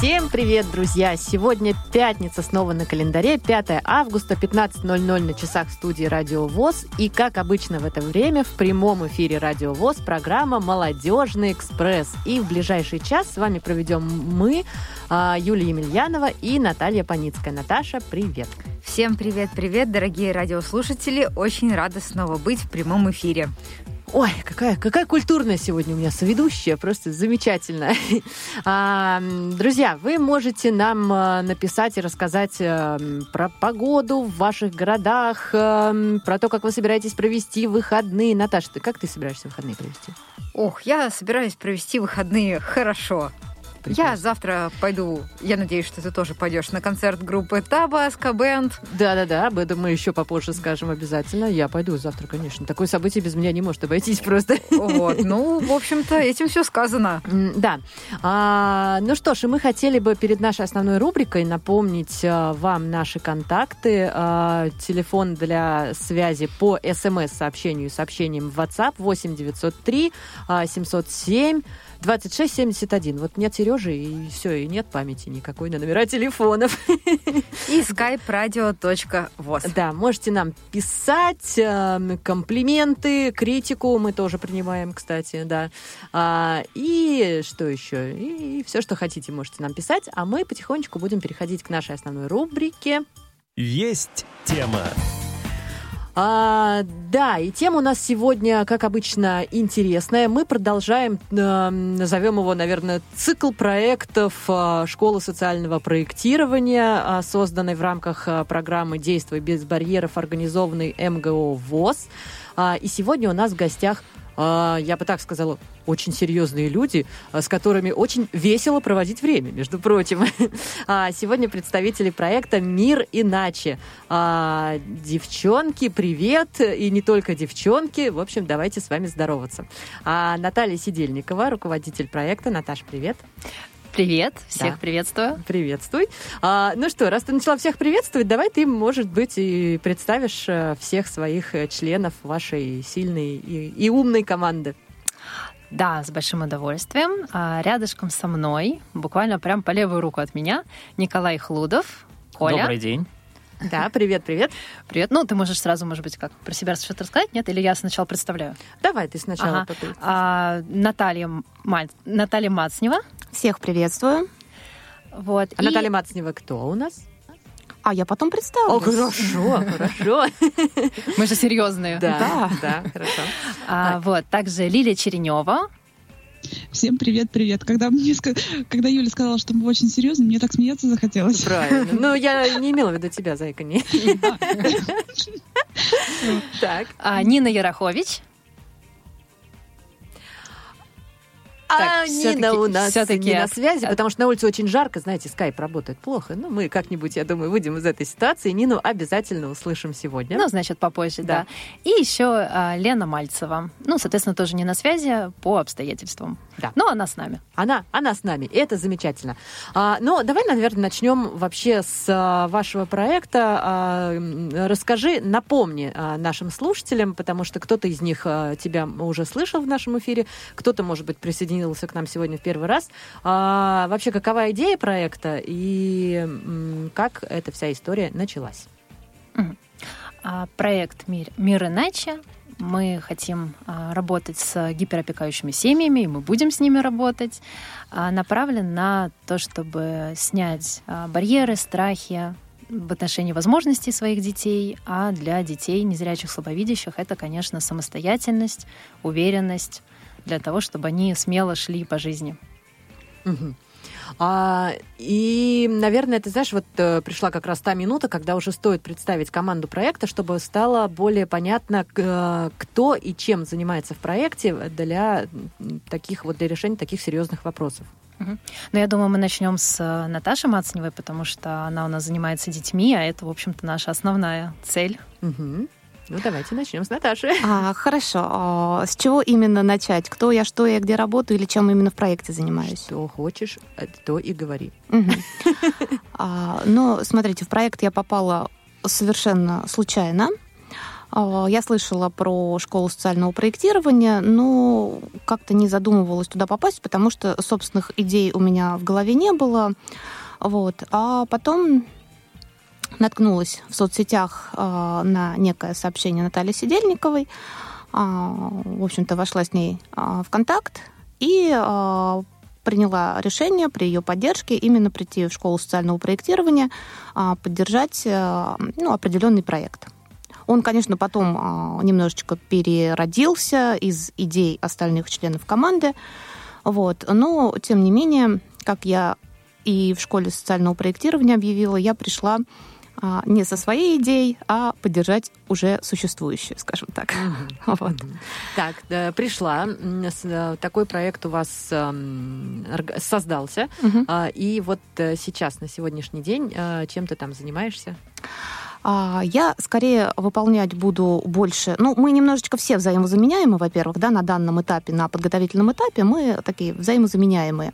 Всем привет, друзья! Сегодня пятница снова на календаре, 5 августа, 15.00 на часах в студии Радио ВОЗ. И, как обычно в это время, в прямом эфире Радио ВОЗ программа «Молодежный экспресс». И в ближайший час с вами проведем мы, а, Юлия Емельянова и Наталья Паницкая. Наташа, привет! Всем привет-привет, дорогие радиослушатели! Очень рада снова быть в прямом эфире. Ой, какая, какая культурная сегодня у меня соведущая, просто замечательная. А, друзья, вы можете нам а, написать и рассказать а, про погоду в ваших городах, а, про то, как вы собираетесь провести выходные. Наташа, ты как ты собираешься выходные провести? Ох, я собираюсь провести выходные хорошо. Я завтра пойду, я надеюсь, что ты тоже пойдешь на концерт группы Табаско Бенд. Да-да-да, об этом мы еще попозже скажем обязательно. Я пойду завтра, конечно. Такое событие без меня не может обойтись просто. Вот, ну, в общем-то, этим все сказано. Да. А, ну что ж, и мы хотели бы перед нашей основной рубрикой напомнить а, вам наши контакты. А, телефон для связи по смс-сообщению и сообщениям в WhatsApp 8 903 707 2671. Вот нет Сережи, и все, и нет памяти никакой на номера телефонов. И skype-radio.voz. Да, можете нам писать э, комплименты, критику мы тоже принимаем, кстати, да. А, и что еще? И, и все, что хотите, можете нам писать. А мы потихонечку будем переходить к нашей основной рубрике. Есть тема. А, да, и тема у нас сегодня, как обычно, интересная. Мы продолжаем, э, назовем его, наверное, цикл проектов э, Школы социального проектирования, э, созданной в рамках э, программы «Действуй без барьеров», организованной МГО ВОЗ. А, и сегодня у нас в гостях я бы так сказала, очень серьезные люди, а, с которыми очень весело проводить время, между прочим. А, сегодня представители проекта «Мир иначе». Девчонки, привет! И не только девчонки. В общем, давайте с вами здороваться. Наталья Сидельникова, руководитель проекта. Наташа, привет! Привет, всех да. приветствую. Приветствуй. А, ну что, раз ты начала всех приветствовать, давай ты, может быть, и представишь э, всех своих э, членов вашей сильной и, и умной команды. Да, с большим удовольствием. А, рядышком со мной, буквально прям по левую руку от меня, Николай Хлудов. Коля. Добрый день. Да, привет, привет. Привет. Ну, ты можешь сразу, может быть, как про себя что-то рассказать, нет? Или я сначала представляю? Давай, ты сначала. Ага. А, Наталья, Маль... Наталья Мацнева. Всех приветствую. Вот. А и... Наталья Мацнева кто у нас? А я потом представлю. О, хорошо, хорошо. Мы же серьезные. Да, да, хорошо. А, вот, также Лилия Черенева, Всем привет, привет. Когда мне когда Юля сказала, что мы очень серьезны, мне так смеяться захотелось. Правильно. Ну, я не имела в виду тебя, зайка, не. Так. А, Нина Ярохович. А Нина у нас не на связи, потому что на улице очень жарко, знаете, скайп работает плохо. Ну, мы как-нибудь, я думаю, выйдем из этой ситуации. Нину обязательно услышим сегодня. Ну, значит, попозже, да. да. И еще а, Лена Мальцева. Ну, соответственно, тоже не на связи по обстоятельствам. Да. Но она с нами. Она, она с нами. И это замечательно. А, ну, давай, наверное, начнем вообще с а, вашего проекта. А, расскажи, напомни а, нашим слушателям, потому что кто-то из них а, тебя уже слышал в нашем эфире, кто-то, может быть, присоединился присоединился к нам сегодня в первый раз. А, вообще, какова идея проекта и как эта вся история началась? А, проект «Мир, Мир иначе» мы хотим а, работать с гиперопекающими семьями, и мы будем с ними работать, а, направлен на то, чтобы снять барьеры, страхи в отношении возможностей своих детей, а для детей незрячих, слабовидящих это, конечно, самостоятельность, уверенность, для того, чтобы они смело шли по жизни. Угу. А, и, наверное, ты знаешь, вот э, пришла как раз та минута, когда уже стоит представить команду проекта, чтобы стало более понятно, э, кто и чем занимается в проекте для таких вот для решения таких серьезных вопросов. Угу. Ну, я думаю, мы начнем с э, Наташи Мацневой, потому что она у нас занимается детьми, а это, в общем-то, наша основная цель. Угу. Ну, давайте начнем с Наташи. А, хорошо. А, с чего именно начать? Кто я, что я, где работаю или чем именно в проекте занимаюсь? Что хочешь, то и говори. А, ну, смотрите, в проект я попала совершенно случайно. А, Я слышала про школу социального проектирования, но как-то не задумывалась туда попасть, потому что собственных идей у меня в голове не было. Вот. А потом наткнулась в соцсетях а, на некое сообщение Натальи Сидельниковой. А, В общем-то, вошла с ней а, в контакт и приняла решение при ее поддержке именно прийти в школу социального проектирования, поддержать ну, определенный проект. Он, конечно, потом немножечко переродился из идей остальных членов команды, вот. но, тем не менее, как я и в школе социального проектирования объявила, я пришла а, не со своей идеей, а поддержать уже существующую, скажем так. Вот. Так, да, пришла. э, Такой проект у вас эм, создался. А, И вот э, сейчас, на сегодняшний день, э, чем ты там занимаешься? А, Я скорее выполнять буду больше. Ну, мы немножечко все взаимозаменяемы, во-первых, да, на данном этапе, на подготовительном этапе мы такие взаимозаменяемые.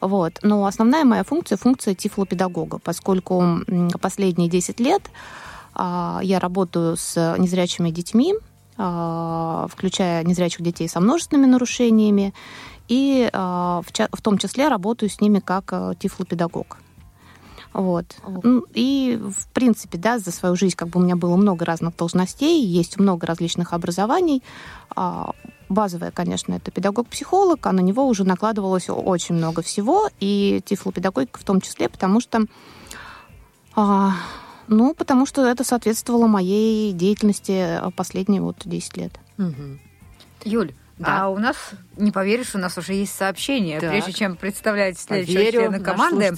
Вот. Но основная моя функция функция тифлопедагога, поскольку последние 10 лет а, я работаю с незрячими детьми, а, включая незрячих детей со множественными нарушениями, и а, в том числе работаю с ними как а, тифлопедагог. Вот. Ну, И, в принципе, да, за свою жизнь как бы у меня было много разных должностей, есть много различных образований. А, Базовое, конечно, это педагог-психолог, а на него уже накладывалось очень много всего, и тифлопедагогика в том числе, потому что а, ну, потому что это соответствовало моей деятельности последние вот 10 лет. Мгм. Юль, Да. а у нас, не поверишь, у нас уже есть сообщение. Так. Прежде чем представлять следующего Поверю, члена команды,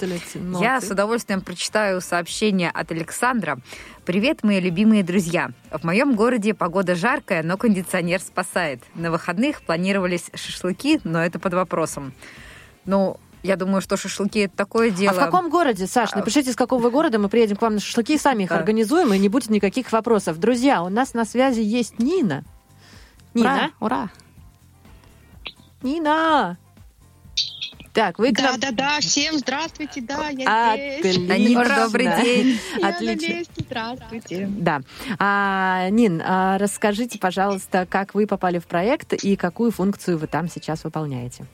я с удовольствием прочитаю сообщение от Александра. Привет, мои любимые друзья. В моем городе погода жаркая, но кондиционер спасает. На выходных планировались шашлыки, но это под вопросом. Ну, я думаю, что шашлыки это такое дело. А в каком городе, Саш? Напишите, из какого вы города. Мы приедем к вам на шашлыки, сами их Да. организуем, и не будет никаких вопросов. Друзья, у нас на связи есть Нина. Нина? Ура! Ура! Нина! Так, вы к Да, нам... да, да, всем здравствуйте, да, я здесь. Отлично. Нина, добрый день. Я на Отлично. месте, здравствуйте. Да. А, Нин, а расскажите, пожалуйста, как вы попали в проект и какую функцию вы там сейчас выполняете?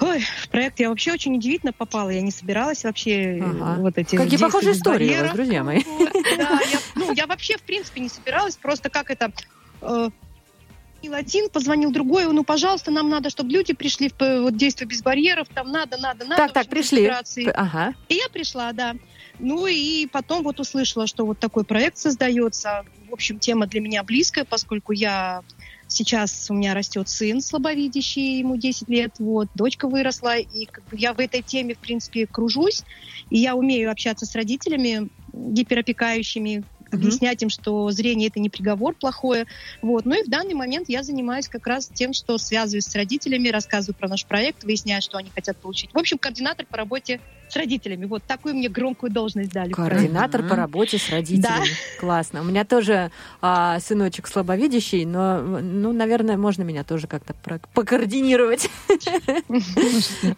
Ой, в проект я вообще очень удивительно попала, я не собиралась вообще э, Ага. вот эти Какие похожие истории у вас, друзья мои. Вот, да, я, ну, я вообще, в принципе, не собиралась, просто как это... э, позвонил один, позвонил другой, ну, пожалуйста, нам надо, чтобы люди пришли в п- вот, действие без барьеров, там надо, надо, надо. Так, так, пришли. Ага. И я пришла, да. Ну и потом вот услышала, что вот такой проект создается. В общем, тема для меня близкая, поскольку я сейчас у меня растет сын слабовидящий, ему 10 лет, вот, дочка выросла, и как бы я в этой теме, в принципе, кружусь, и я умею общаться с родителями гиперопекающими, объяснять им, что зрение это не приговор плохое. Вот. Ну и в данный момент я занимаюсь как раз тем, что связываюсь с родителями, рассказываю про наш проект, выясняю, что они хотят получить. В общем, координатор по работе с родителями. Вот такую мне громкую должность дали. Координатор по работе с родителями. Классно. У меня тоже а, сыночек слабовидящий, но, ну, наверное, можно меня тоже как-то про- покоординировать.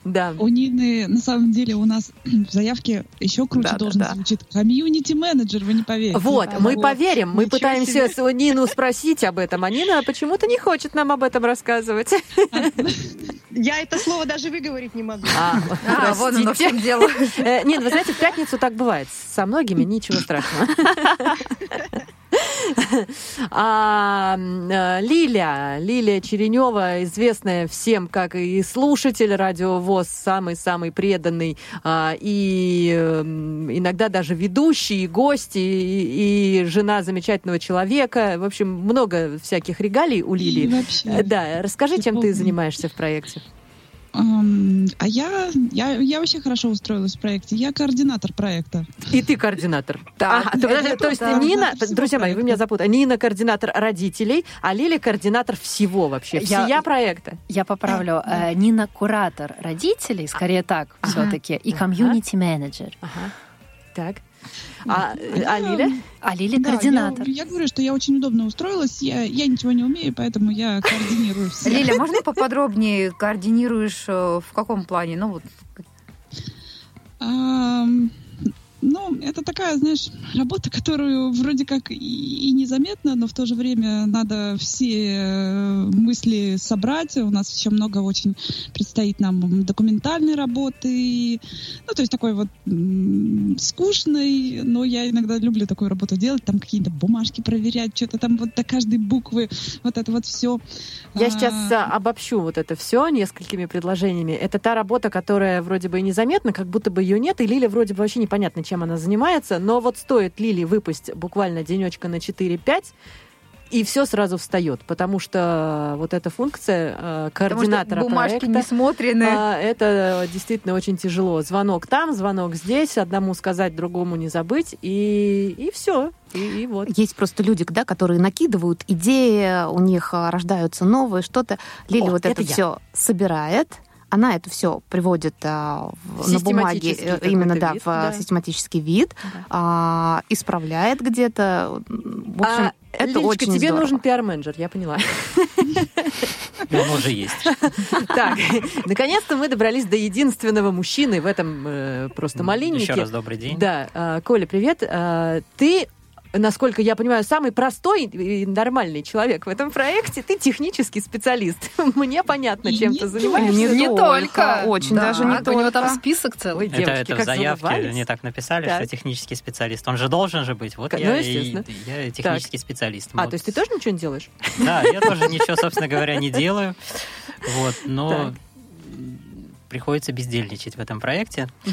Да. у Нины, на самом деле, у нас в заявке еще круче Да, да, должность да. звучит. Комьюнити-менеджер, вы не поверите. Вот, Да, мы поверим, мы пытаемся Нину спросить об этом, а Нина почему-то не хочет нам об этом рассказывать. Я это слово даже выговорить не могу. А, А, вот оно в чем дело. Э, Нин, вы знаете, в пятницу так бывает. Со многими ничего страшного. А, э, Лиля, Лилия Черенева, известная всем как и слушатель радио ВОЗ, самый-самый преданный, а, и иногда даже ведущий, и гость, и, и жена замечательного человека. В общем, много всяких регалий у Лилии. Э, вообще. Да, расскажи, чем ты занимаешься в проекте. А я, я, я вообще хорошо устроилась в проекте. Я координатор проекта. И ты координатор. Так, Ага, то, подожди, то есть да. Нина, друзья мои, вы меня запутали. Нина координатор родителей, а Лиля координатор всего вообще, Я- всея проекта. Я поправлю. э, Нина куратор родителей, скорее так Ага. все-таки, и комьюнити-менеджер. Ага. Так. А, э, а Лиля? А Лили Да, координатор. Я, я говорю, что я очень удобно устроилась. Я, я ничего не умею, поэтому я координирую все. Лиля, можно поподробнее координируешь э, в каком плане? Ну вот Ну, это такая, знаешь, работа, которую вроде как и незаметно, но в то же время надо все э, мысли собрать. У нас еще много очень предстоит нам документальной работы. Ну, то есть такой вот скучной, но я иногда люблю такую работу делать, там какие-то бумажки проверять, что-то там вот до каждой буквы, вот это вот все. Я сейчас а, обобщу вот это все несколькими предложениями. Это та работа, которая вроде бы и незаметна, как будто бы ее нет, и Лиля вроде бы вообще непонятно, чем она занимается, но вот стоит Лили выпасть буквально денечка на 4-5, и все сразу встает, потому что вот эта функция э, координатора потому бумажки проекта, не смотрены. Э, это действительно очень тяжело. Звонок там, звонок здесь, одному сказать, другому не забыть, и, и все. И, и вот. Есть просто люди, да, которые накидывают идеи, у них а, рождаются новые что-то. Лили О, вот это, это все собирает, она это все приводит а, на бумаге э, именно да, вид, в да. систематический вид, да. а, исправляет где-то. В общем, а, это Лилечка, очень тебе здорово. нужен пиар-менеджер, я поняла. Он уже есть. Так, наконец-то мы добрались до единственного мужчины в этом э, просто малиннике. Еще раз добрый день. Да, э, Коля, привет. Э, ты насколько я понимаю, самый простой и нормальный человек в этом проекте. Ты технический специалист. Мне понятно, чем ты занимаешься. Не, не только. Очень да. даже не только. У него там список целый. Это, девочки, это в заявке не так написали, так. что технический специалист. Он же должен же быть. Вот ну, я, и, я технический так. специалист. А, вот. то есть ты тоже ничего не делаешь? Да, я тоже ничего, собственно говоря, не делаю. Вот, но приходится бездельничать в этом проекте. А,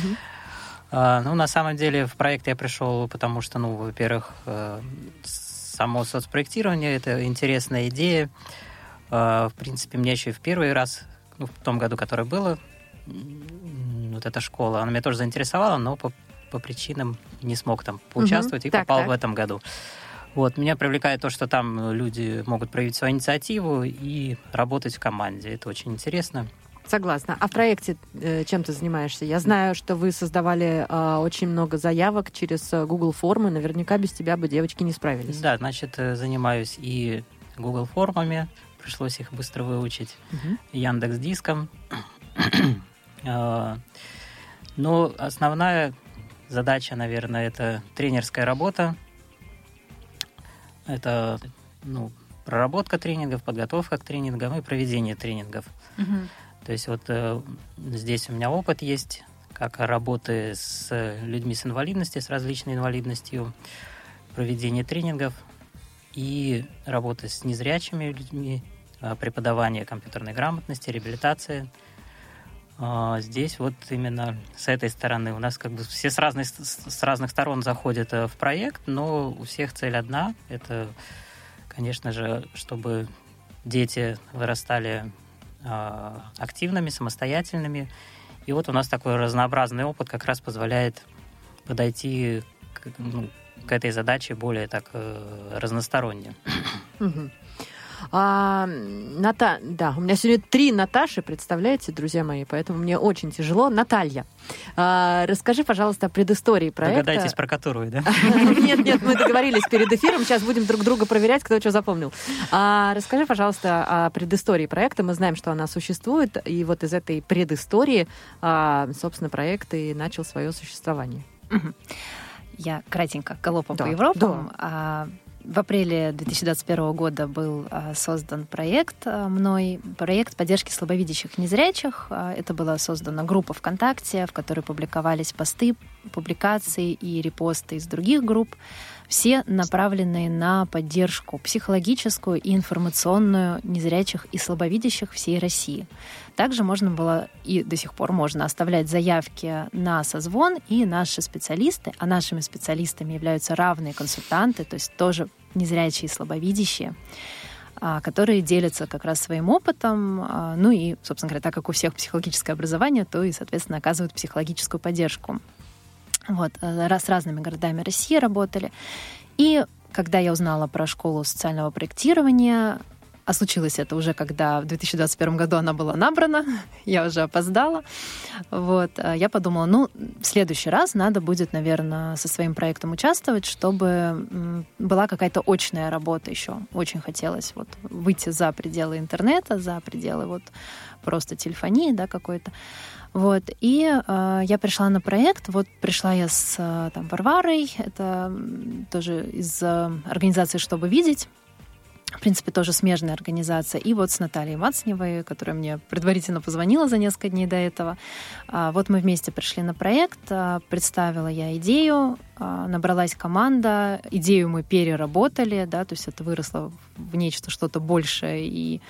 ну, на самом деле, в проект я пришел, потому что, ну, во-первых, э, само соцпроектирование – это интересная идея. А, в принципе, меня еще и в первый раз, ну, в том году, которое было, вот эта школа, она меня тоже заинтересовала, но по, по причинам не смог там поучаствовать угу. и так, попал так. в этом году. Вот, меня привлекает то, что там люди могут проявить свою инициативу и работать в команде. Это очень интересно. Согласна. А в проекте э, чем ты занимаешься? Я знаю, что вы создавали э, очень много заявок через э, Google формы. Наверняка без тебя бы девочки не справились. Да, значит, э, занимаюсь и Google формами. Пришлось их быстро выучить. Угу. Яндекс Диском. А, Но ну, основная задача, наверное, это тренерская работа. Это ну, проработка тренингов, подготовка к тренингам и проведение тренингов. Угу. То есть вот э, здесь у меня опыт есть, как работы с людьми с инвалидностью, с различной инвалидностью, проведение тренингов и работы с незрячими людьми, э, преподавание компьютерной грамотности, реабилитации. Э, здесь вот именно с этой стороны у нас как бы все с, разной, с разных сторон заходят э, в проект, но у всех цель одна. Это, конечно же, чтобы дети вырастали а, активными, самостоятельными. И вот у нас такой разнообразный опыт как раз позволяет подойти к, ну, к этой задаче более так э, разносторонне. А, Ната... Да, у меня сегодня три Наташи, представляете, друзья мои, поэтому мне очень тяжело. Наталья, а, расскажи, пожалуйста, о предыстории проекта. Догадайтесь, про которую, да? Нет, нет, мы договорились перед эфиром, сейчас будем друг друга проверять, кто что запомнил. А, расскажи, пожалуйста, о предыстории проекта. Мы знаем, что она существует, и вот из этой предыстории, а, собственно, проект и начал свое существование. Я кратенько галопом да, по Европам. Да. В апреле 2021 года был а, создан проект а, мной, проект поддержки слабовидящих незрячих. А, это была создана группа ВКонтакте, в которой публиковались посты, публикации и репосты из других групп, все направленные на поддержку психологическую и информационную незрячих и слабовидящих всей России. Также можно было и до сих пор можно оставлять заявки на созвон, и наши специалисты, а нашими специалистами являются равные консультанты, то есть тоже незрячие и слабовидящие, а, которые делятся как раз своим опытом, а, ну и, собственно говоря, так как у всех психологическое образование, то и, соответственно, оказывают психологическую поддержку. Вот, э, с разными городами России работали. И когда я узнала про школу социального проектирования, а случилось это уже, когда в 2021 году она была набрана, я уже опоздала. Вот. А я подумала, ну, в следующий раз надо будет, наверное, со своим проектом участвовать, чтобы была какая-то очная работа еще. Очень хотелось вот выйти за пределы интернета, за пределы вот просто телефонии, да, какой-то. Вот. И э, я пришла на проект. Вот пришла я с э, там, Варварой, это тоже из э, организации «Чтобы видеть». В принципе, тоже смежная организация. И вот с Натальей Мацневой, которая мне предварительно позвонила за несколько дней до этого. А, вот мы вместе пришли на проект, а, представила я идею, а, набралась команда, идею мы переработали, да, то есть это выросло в нечто что-то большее и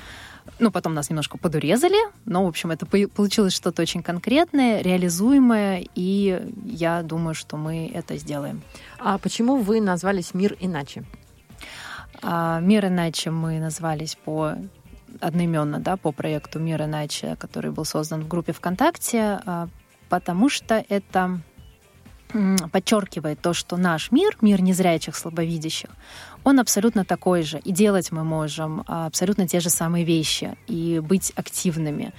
ну, потом нас немножко подурезали, но, в общем, это получилось что-то очень конкретное, реализуемое, и я думаю, что мы это сделаем. А почему вы назвались «Мир иначе»? А, «Мир иначе» мы назвались по одноименно, да, по проекту «Мир иначе», который был создан в группе ВКонтакте, а, потому что это подчеркивает то, что наш мир, мир незрячих, слабовидящих, он абсолютно такой же. И делать мы можем абсолютно те же самые вещи, и быть активными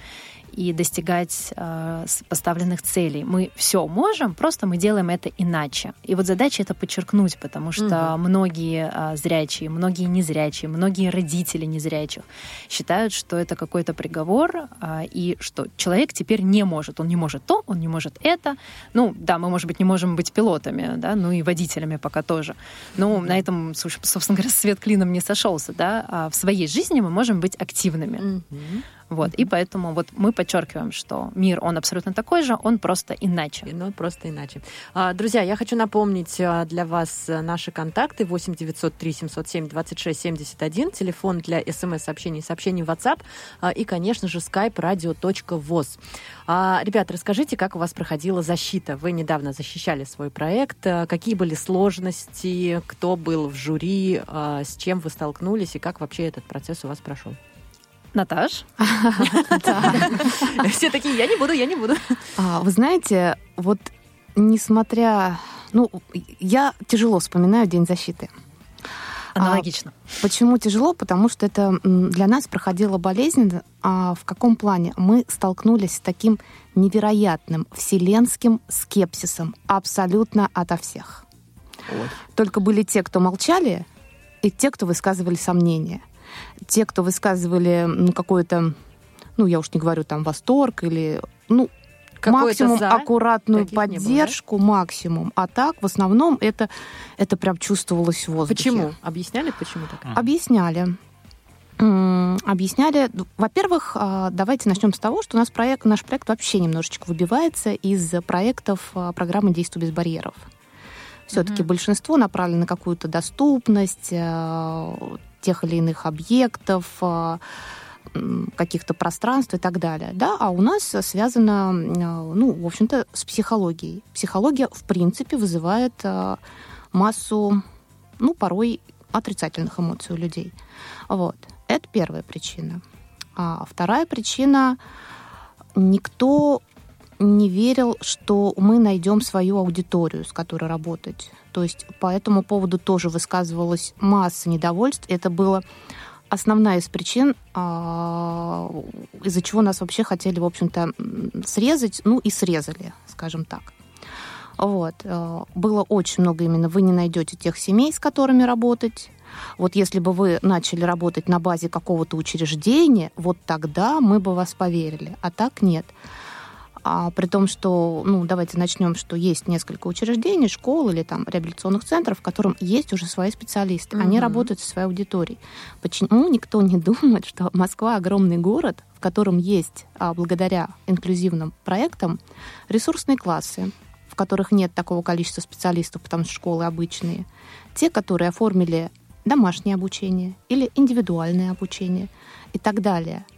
и достигать э, поставленных целей. Мы все можем, просто мы делаем это иначе. И вот задача это подчеркнуть, потому что угу. многие э, зрячие, многие незрячие, многие родители незрячих считают, что это какой-то приговор, э, и что человек теперь не может. Он не может то, он не может это. Ну, да, мы, может быть, не можем быть пилотами, да, ну и водителями пока тоже. Но угу. на этом, собственно говоря, свет клином не сошелся, да. А в своей жизни мы можем быть активными. Угу. Вот, и поэтому вот мы подчеркиваем, что мир, он абсолютно такой же, он просто иначе. Ну, просто иначе. А, друзья, я хочу напомнить а, для вас э, наши контакты 8 903 707 26 71, телефон для смс-сообщений, сообщений в WhatsApp а, и, конечно же, skype radio.voz. Ребята, расскажите, как у вас проходила защита? Вы недавно защищали свой проект. Какие были сложности? Кто был в жюри? С чем вы столкнулись? И как вообще этот процесс у вас прошел? Наташ. Все такие, я не буду, я не буду. А, вы знаете, вот несмотря... Ну, я тяжело вспоминаю День защиты. Аналогично. А, почему тяжело? Потому что это для нас проходило болезненно. А в каком плане? Мы столкнулись с таким невероятным вселенским скепсисом абсолютно ото всех. Ой. Только были те, кто молчали, и те, кто высказывали сомнения те, кто высказывали ну, какое-то, ну, я уж не говорю там восторг или, ну, максимум за, аккуратную поддержку, было, да? максимум. А так, в основном, это, это прям чувствовалось в воздухе. Почему? Объясняли, почему так? Объясняли. Объясняли. Во-первых, а, давайте начнем с того, что у нас проект, наш проект вообще немножечко выбивается из проектов а, программы «Действуй без барьеров». Все-таки mm-hmm. большинство направлено на какую-то доступность, а, тех или иных объектов, э, каких-то пространств и так далее. Да? А у нас связано, э, ну, в общем-то, с психологией. Психология, в принципе, вызывает э, массу, ну, порой отрицательных эмоций у людей. Вот. Это первая причина. А вторая причина никто не верил, что мы найдем свою аудиторию, с которой работать. То есть по этому поводу тоже высказывалась масса недовольств. Это было основная из причин, а, из-за чего нас вообще хотели, в общем-то, срезать, ну и срезали, скажем так. Вот. Э, было очень много именно, вы не найдете тех семей, с которыми работать. Вот если бы вы начали работать на базе какого-то учреждения, вот тогда мы бы вас поверили, а так нет а при том, что, ну, давайте начнем, что есть несколько учреждений, школ или там реабилитационных центров, в котором есть уже свои специалисты. Угу. Они работают со своей аудиторией. Почему никто не думает, что Москва огромный город, в котором есть, а, благодаря инклюзивным проектам, ресурсные классы, в которых нет такого количества специалистов, потому что школы обычные. Те, которые оформили домашнее обучение или индивидуальное обучение и так далее –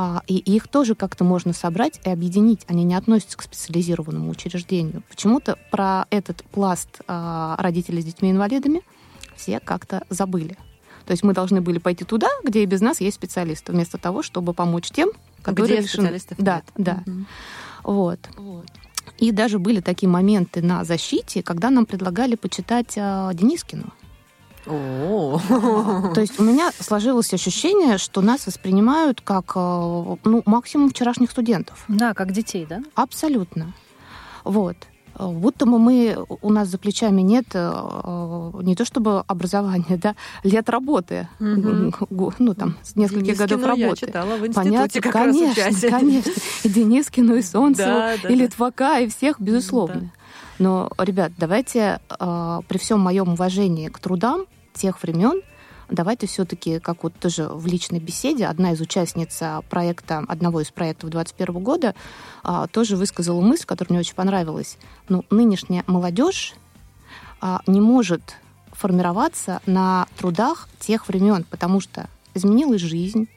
а, и их тоже как-то можно собрать и объединить. Они не относятся к специализированному учреждению. Почему-то про этот пласт а, родителей с детьми-инвалидами все как-то забыли. То есть мы должны были пойти туда, где и без нас есть специалисты, вместо того, чтобы помочь тем, которые... Где специалистов Да, нет. да. Угу. Вот. вот. И даже были такие моменты на защите, когда нам предлагали почитать э, Денискину. То есть у меня сложилось ощущение, что нас воспринимают как э, ну, максимум вчерашних студентов. Да, как детей, да? Абсолютно. Вот. Будто бы мы, у нас за плечами нет э, не то чтобы образования, да, лет работы. Мгм. Гу- Ну, там, нескольких годов Денискину я работы. читала в институте Понятно, как раз конечно, учась. конечно. И Денискину, и Солнцеву, Да, да, и да. Литвака, и всех, безусловно. Но, ребят, давайте э, при всем моем уважении к трудам тех времен, давайте все-таки, как вот тоже в личной беседе, одна из участниц а, проекта, одного из проектов 2021 года, а, тоже высказала мысль, которая мне очень понравилась. Ну, нынешняя молодежь а, не может формироваться на трудах тех времен, потому что изменилась жизнь,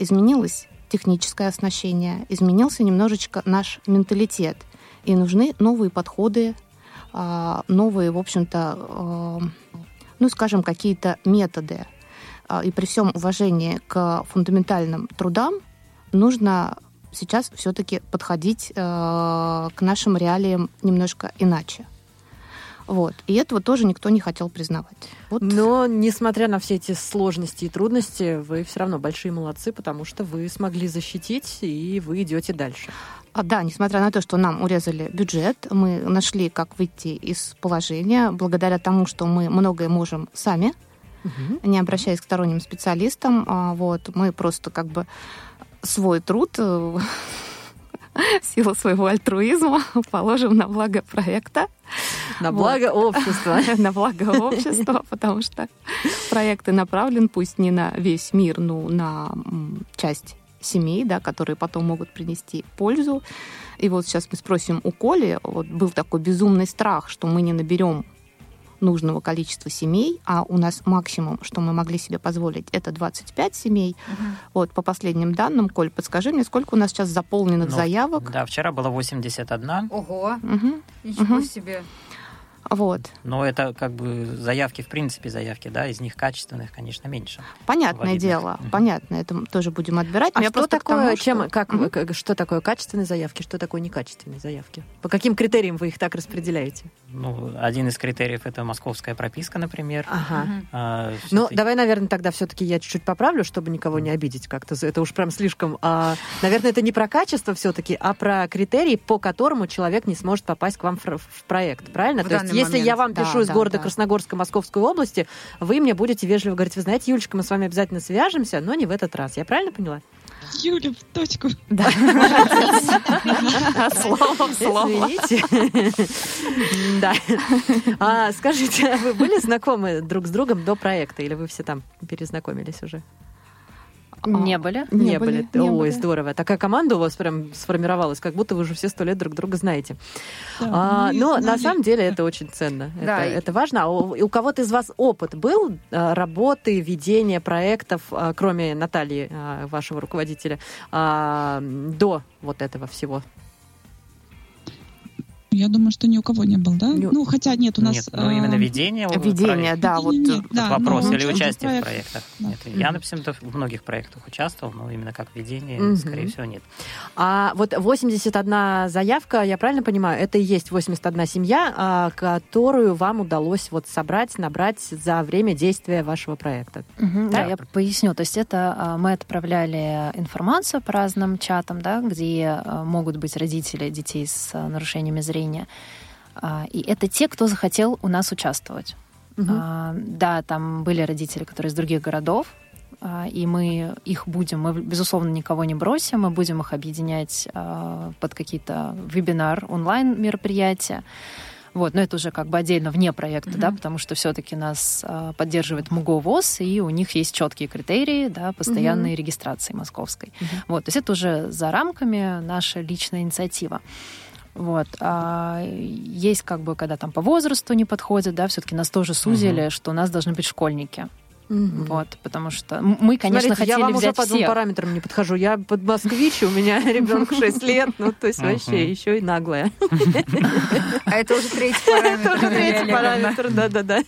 изменилось техническое оснащение, изменился немножечко наш менталитет, и нужны новые подходы, новые, в общем-то, ну, скажем, какие-то методы. А, И при всем уважении к фундаментальным трудам нужно сейчас все-таки подходить э, к нашим реалиям немножко иначе. Вот. И этого тоже никто не хотел признавать. Вот. Но, несмотря на все эти сложности и трудности, вы все равно большие молодцы, потому что вы смогли защитить, и вы идете дальше. А, Да, несмотря на то, что нам урезали бюджет, мы нашли, как выйти из положения, благодаря тому, что мы многое можем сами, не обращаясь к сторонним специалистам. А, Вот, мы просто как бы свой труд э, силу своего альтруизма положим на благо проекта, На Вот. благо общества. на благо общества, потому что проект и направлен пусть не на весь мир, но на часть семей, да, которые потом могут принести пользу. И вот сейчас мы спросим у Коли, вот был такой безумный страх, что мы не наберем нужного количества семей, а у нас максимум, что мы могли себе позволить, это 25 семей. Вот по последним данным, Коль, подскажи мне, сколько у нас сейчас заполненных Ну, заявок? Да, вчера было 81, Ого, Мгм. ничего Мгм. себе. Вот. но это как бы заявки, в принципе, заявки, да, из них качественных, конечно, меньше. Понятное Валидных. дело, Мгм. понятно, это мы тоже будем отбирать. А я что такое, тому, чем, что- как, как- что такое качественные заявки, что такое некачественные заявки? По каким критериям вы их так распределяете? Ну, один из критериев это московская прописка, например. Ага. Мгм. А, Ну, давай, наверное, тогда все-таки я чуть-чуть поправлю, чтобы никого не обидеть как-то. Это уж прям слишком. А, наверное, это не про качество все-таки, а про критерии, по которому человек не сможет попасть к вам в, в проект. Правильно? В То есть, если момент. я вам Да, пишу из да, города да. Красногорска Московской области, вы мне будете вежливо говорить, вы знаете, Юлечка, мы с вами обязательно свяжемся, но не в этот раз. Я правильно поняла? Юля, в точку. Да. Слово в слово. Извините. Да. А скажите, а вы были знакомы друг с другом до проекта, или вы все там перезнакомились уже? Не были. Не Не, были, были. не Ой, были. здорово. Такая команда у вас прям сформировалась, как будто вы уже все сто лет друг друга знаете. Да, А, мы но на знали- самом деле это очень ценно. Да, это, это важно. А у, у кого-то из вас опыт был а, работы, ведения проектов, а, кроме Натальи, а, вашего руководителя, а, до вот этого всего? Я думаю, что ни у кого не был, да? Не- Ну, хотя нет, у нас... Нет, ну именно э, ведение. Ведение, да, вот э, да, вопрос ну, или участие участие в проектах. Да. Нет, я, допустим, в многих проектах участвовал, но именно как ведение, Мгм. скорее всего, нет. А вот 81 заявка, я правильно понимаю, это и есть 81 семья, а, которую вам удалось вот собрать, набрать за время действия вашего проекта. Мгм, да, Да. я поясню. То есть это а, мы отправляли информацию по разным чатам, да, где а, могут быть родители детей с нарушениями зрения. А, И это те, кто захотел у нас участвовать. А, Да, там были родители, которые из других городов, а, и мы их будем, мы, безусловно, никого не бросим, мы будем их объединять под какие-то вебинар, онлайн-мероприятия. Вот, но это уже как бы отдельно вне проекта, да, потому что все-таки нас поддерживает МУГО ВОЗ, и у них есть четкие критерии, да, постоянной регистрации московской. Мгм. Вот, то есть это уже за рамками наша личная инициатива. Вот. А есть как бы, когда там по возрасту не подходит, да, все-таки нас тоже сузили, что у нас должны быть школьники. Мгм. Вот, потому что мы, конечно, Смотрите, я хотели вам уже взять по двум параметрам не подхожу. Я под москвич, у меня ребенку 6 лет, ну, то есть вообще еще и наглая. А это уже третий параметр. Это уже третий параметр, да-да-да.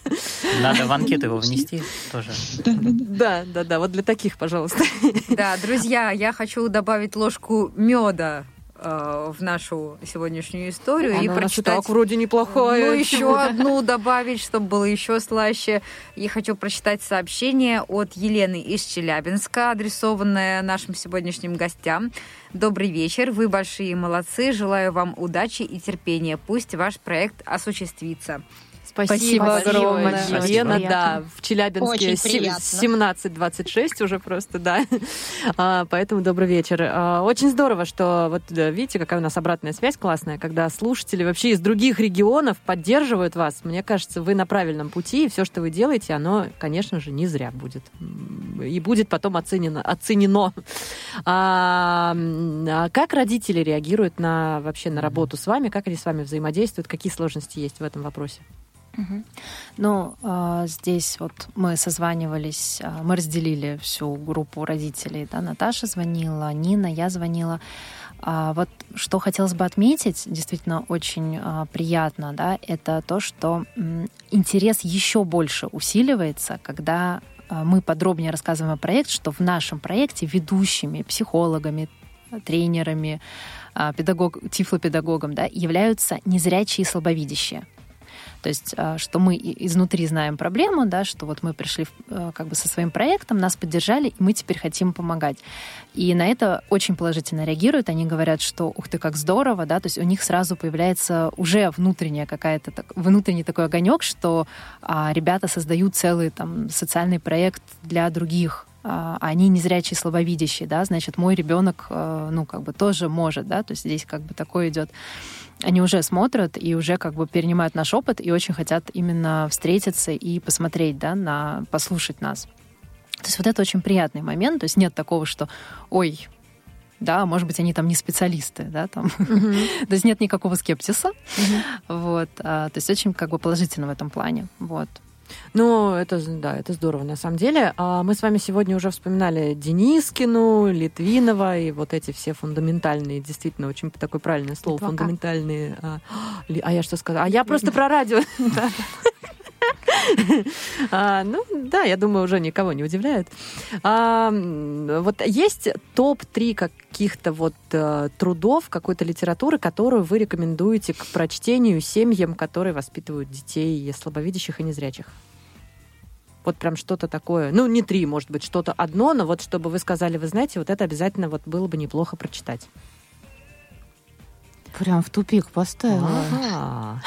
Надо в анкету его внести тоже. да, да, да. Да, да, да, вот для таких, пожалуйста. Да, друзья, я хочу добавить ложку меда в нашу сегодняшнюю историю Она и прочитать... так вроде неплохая. Ну, еще одну добавить, чтобы было еще слаще. Я хочу прочитать сообщение от Елены из Челябинска, адресованное нашим сегодняшним гостям. Добрый вечер, вы большие молодцы, желаю вам удачи и терпения. Пусть ваш проект осуществится. Спасибо, Спасибо огромное. Елена. Очень Да, в Челябинске Очень се- приятно. 17.26 уже просто, да. А, Поэтому добрый вечер. А, Очень здорово, что вот да, видите, какая у нас обратная связь классная, когда слушатели вообще из других регионов поддерживают вас. Мне кажется, вы на правильном пути, и все, что вы делаете, оно, конечно же, не зря будет. И будет потом оценено. оценено. А, а как родители реагируют на вообще на работу с вами? Как они с вами взаимодействуют? Какие сложности есть в этом вопросе? Ну, а, здесь вот мы созванивались, а, мы разделили всю группу родителей. Да? Наташа звонила, Нина, я звонила. А вот что хотелось бы отметить, действительно очень приятно, да, это то, что интерес еще больше усиливается, когда мы подробнее рассказываем о проекте, что в нашем проекте ведущими, психологами, тренерами, педагог, тифлопедагогом да, являются незрячие и слабовидящие. То есть, а, что мы изнутри знаем проблему, да, что вот мы пришли э, как бы со своим проектом, нас поддержали, и мы теперь хотим помогать. И на это очень положительно реагируют. Они говорят, что ух ты, как здорово, да, то есть у них сразу появляется уже внутренняя какая-то, так- внутренний такой огонек, что а, ребята создают целый там социальный проект для других а они незрячие, слабовидящие, да, значит, мой ребенок, э, ну, как бы тоже может, да, то есть здесь как бы такое идет они уже смотрят и уже как бы перенимают наш опыт и очень хотят именно встретиться и посмотреть, да, на, послушать нас. То есть вот это очень приятный момент. То есть нет такого, что, ой, да, может быть, они там не специалисты, да, там. То есть нет никакого скепсиса. Вот. а, То есть очень как бы положительно в этом плане. Вот. Ну, это, да, это здорово, на самом деле. А Мы с вами сегодня уже вспоминали Денискину, Литвинова и вот эти все фундаментальные, действительно, очень такое правильное слово, Литвака. фундаментальные. А, а я что сказала? А я просто про радио. А, Ну, да, я думаю, уже никого не удивляет. А, Вот есть топ-3 каких-то вот э, трудов, какой-то литературы, которую вы рекомендуете к прочтению семьям, которые воспитывают детей слабовидящих и незрячих? Вот прям что-то такое. Ну, не три, может быть, что-то одно, но вот чтобы вы сказали, вы знаете, вот это обязательно вот было бы неплохо прочитать. Прям в тупик поставила. Ага.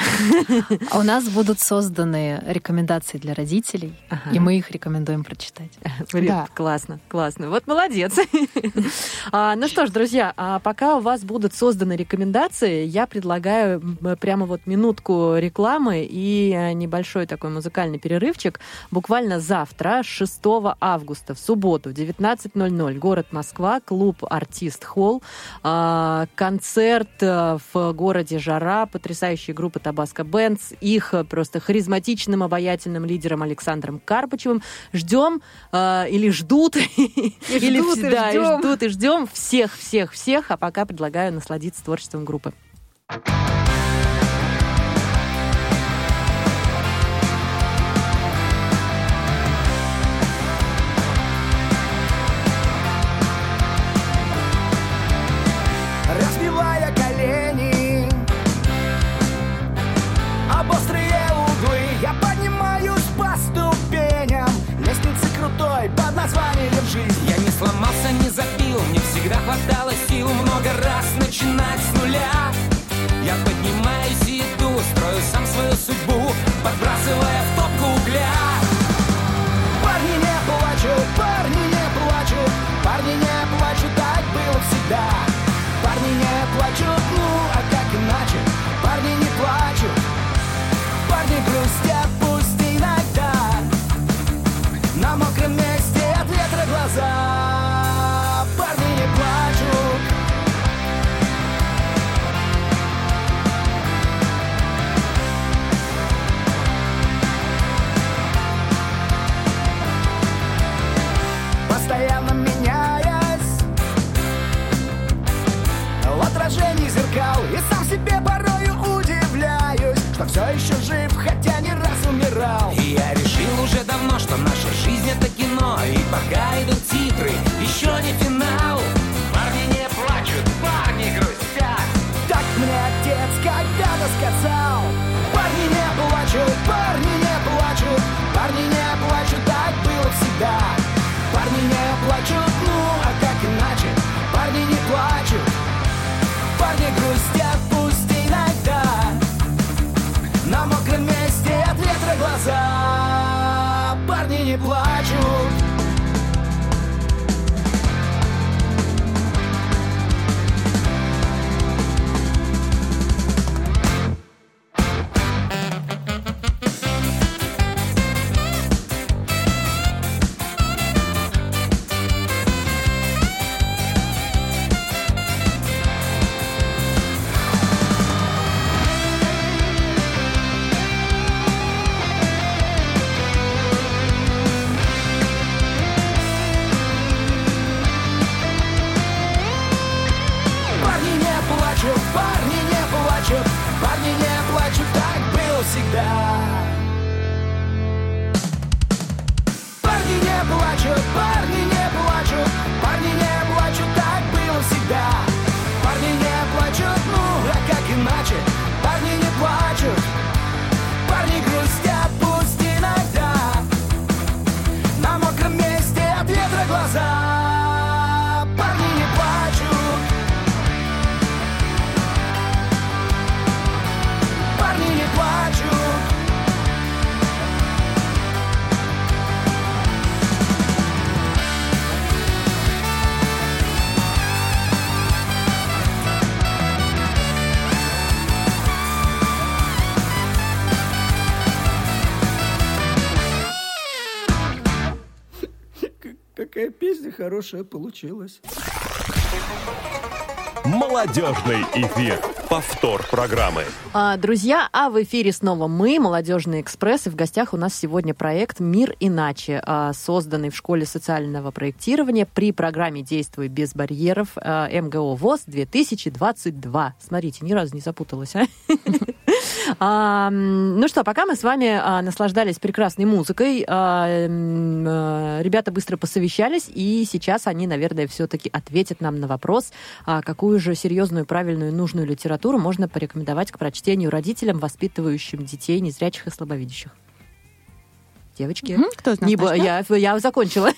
А у нас будут созданы рекомендации для родителей, Ага. и мы их рекомендуем прочитать. Да. Классно, классно. Вот молодец. А, Ну что ж, друзья, а пока у вас будут созданы рекомендации, я предлагаю прямо вот минутку рекламы и э, небольшой такой музыкальный перерывчик. Буквально завтра, 6 августа, в субботу, в 19.00, город Москва, клуб «Артист Холл», а, концерт э, в городе Жара, потрясающие группы Табаско Бендс, их э, просто харизматичным, обаятельным лидером Александром Карпачевым. Ждем э, или ждут, или всегда, ждут, и ждем всех, всех, всех, а пока предлагаю насладиться творчеством группы. Сломался, не забил, мне всегда хватало сил Много раз начинать с нуля. Я поднимаюсь и иду, строю сам свою судьбу Подбрасывая в песня хорошая получилась. Молодежный эфир. Повтор программы. А, Друзья, а в эфире снова мы, Молодежный экспресс, и в гостях у нас сегодня проект «Мир иначе», а, созданный в Школе социального проектирования при программе «Действуй без барьеров» а, МГО ВОЗ 2022. Смотрите, ни разу не запуталась, а? А, Ну что, пока мы с вами а, наслаждались прекрасной музыкой, а, а, ребята быстро посовещались, и сейчас они, наверное, все-таки ответят нам на вопрос, какую же серьезную, правильную, нужную литературу можно порекомендовать к прочтению родителям, воспитывающим детей незрячих и слабовидящих. Девочки, Мгм, Кто нас не начнет? я, я закончила.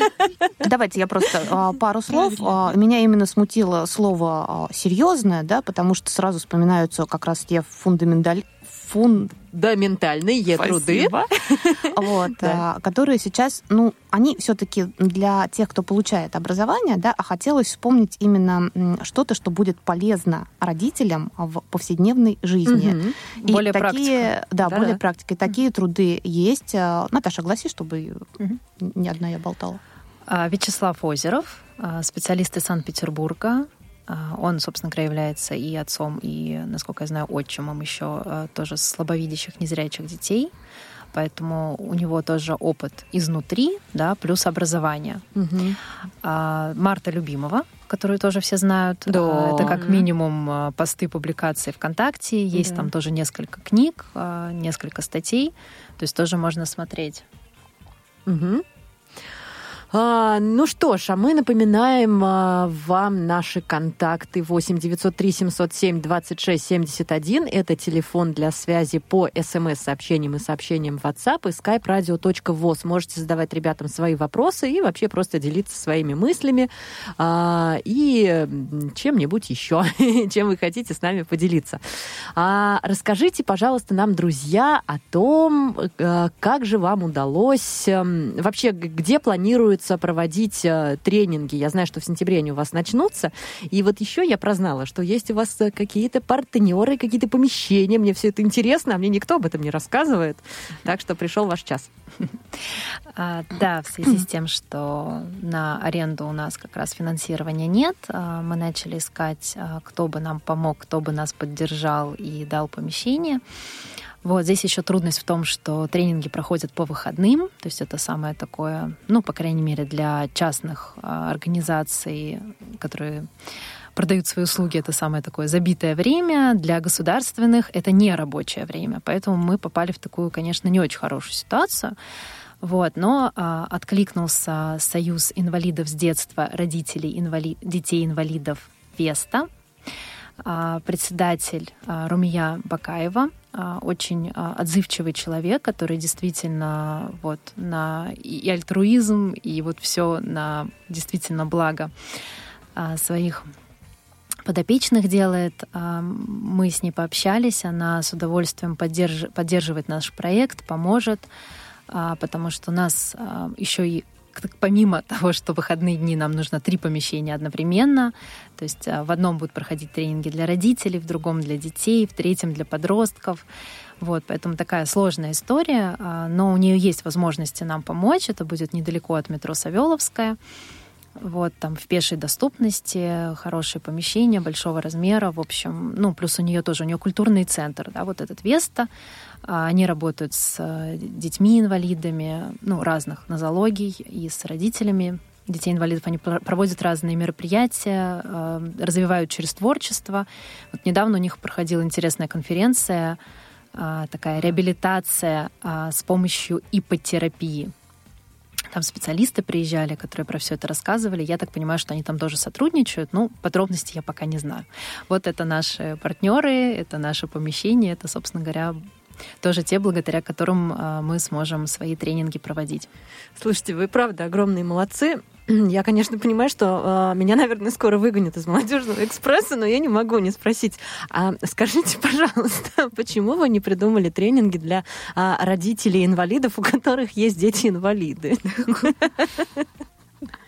Давайте я просто а, пару слов. А, Меня именно смутило слово а, серьезное, да, потому что сразу вспоминаются как раз те фундаменталь... фун- Да, ментальные труды. Спасибо. вот, Да. а, которые сейчас, ну, они все-таки для тех, кто получает образование, да, а хотелось вспомнить именно что-то, что будет полезно родителям в повседневной жизни. Мгм. И Более такие, да, Да-да. более практикой. Такие труды есть. А, Наташа, огласи, чтобы Мгм. не одна я болтала. А, Вячеслав Озеров, специалист из Санкт-Петербурга. А, Он, собственно говоря, является и отцом, и, насколько я знаю, отчимом еще а, тоже слабовидящих, незрячих детей. Поэтому у него тоже опыт изнутри, да, плюс образование. Мгм. А, Марта Любимова, которую тоже все знают. Да. А, Это как минимум а, посты, публикации ВКонтакте. Есть Да. там тоже несколько книг, а, несколько статей. То есть тоже можно смотреть. Мгм. А, ну что ж, а мы напоминаем а, вам наши контакты 8 903 707 26 71. Это телефон для связи по смс-сообщениям и сообщениям WhatsApp и skype-radio.voz. Можете задавать ребятам свои вопросы и вообще просто делиться своими мыслями а, и чем-нибудь еще, чем вы хотите с нами поделиться. А, расскажите, пожалуйста, нам, друзья, о том, э, как же вам удалось эм, вообще, где планируется проводить э, тренинги. Я знаю, что в сентябре они у вас начнутся. И вот еще я прознала, что есть у вас э, какие-то партнеры, какие-то помещения. Мне все это интересно, а мне никто об этом не рассказывает. Так что пришел ваш час. А, Да, в связи с тем, что на аренду у нас как раз финансирования нет, а, мы начали искать, а, кто бы нам помог, кто бы нас поддержал и дал помещение. Вот здесь еще трудность в том, что тренинги проходят по выходным, то есть это самое такое, ну, по крайней мере, для частных а, организаций, которые продают свои услуги, это самое такое забитое время. Для государственных это не рабочее время. Поэтому мы попали в такую, конечно, не очень хорошую ситуацию. Вот, но а, откликнулся Союз инвалидов с детства родителей инвали... детей-инвалидов Веста, а, председатель а, Румия Бакаева, очень а, отзывчивый человек, который действительно вот на и альтруизм, и вот все на действительно благо а, своих подопечных делает. А, Мы с ней пообщались, она с удовольствием поддерж- поддерживает наш проект, поможет. а, потому что у нас еще и помимо того, что выходные дни нам нужно три помещения одновременно, то есть в одном будут проходить тренинги для родителей, в другом для детей, в третьем для подростков. Вот, поэтому такая сложная история, но у нее есть возможности нам помочь. Это будет недалеко от метро Савеловская. Вот, там в пешей доступности, хорошее помещение большого размера, в общем, ну, плюс у нее тоже, у нее культурный центр, да, вот этот Веста, а, они работают с э, детьми-инвалидами, ну, разных нозологий и с родителями детей-инвалидов. Они проводят разные мероприятия, э, развивают через творчество. Вот недавно у них проходила интересная конференция, а, такая реабилитация а, с помощью ипотерапии. Там специалисты приезжали, которые про все это рассказывали. Я так понимаю, что они там тоже сотрудничают. Ну, подробности я пока не знаю. Вот это наши партнеры, это наше помещение, это, собственно говоря, тоже те, благодаря которым а, мы сможем свои тренинги проводить. Слушайте, вы правда огромные молодцы. Я, конечно, понимаю, что э, меня, наверное, скоро выгонят из молодежного экспресса, но я не могу не спросить. А скажите, пожалуйста, почему вы не придумали тренинги для э, родителей инвалидов, у которых есть дети-инвалиды?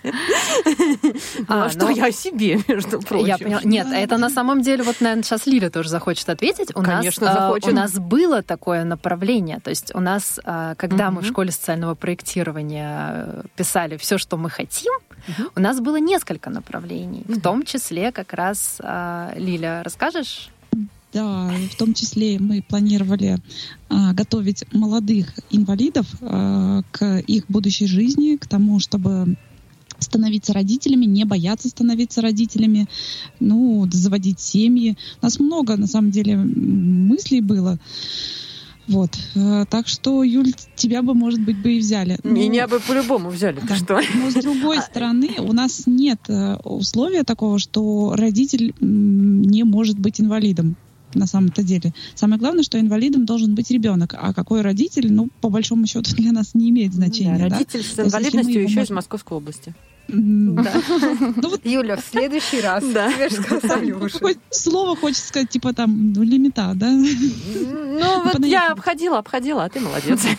А, что ну, я о себе, между прочим. Я поняла. Нет, это на самом деле, вот, наверное, сейчас Лиля тоже захочет ответить. У Конечно, нас, захочет. У нас было такое направление. То есть у нас, а, когда мы в школе социального проектирования писали все, что мы хотим, у нас было несколько направлений. В том числе как раз, а, Лиля, расскажешь? Да, в том числе мы планировали а, готовить молодых инвалидов а, к их будущей жизни, к тому, чтобы становиться родителями, не бояться становиться родителями, ну, заводить семьи. У нас много, на самом деле, мыслей было. Вот. Э, так что, Юль, тебя бы, может быть, бы и взяли. Но... Меня бы по-любому взяли. Ты что? Но с другой стороны, у нас нет э, условия такого, что родитель не может быть инвалидом на самом-то деле. Самое главное, что инвалидом должен быть ребенок, а какой родитель, ну, по большому счету, для нас не имеет значения. Ну, да, родитель да? с инвалидностью еще можем... из Московской области. Да. Ну, вот... Юля, в следующий раз да. тебе же сказали уже. Слово хочется сказать, типа там, ну, лимита, да? Ну, вот я обходила, обходила, а ты молодец.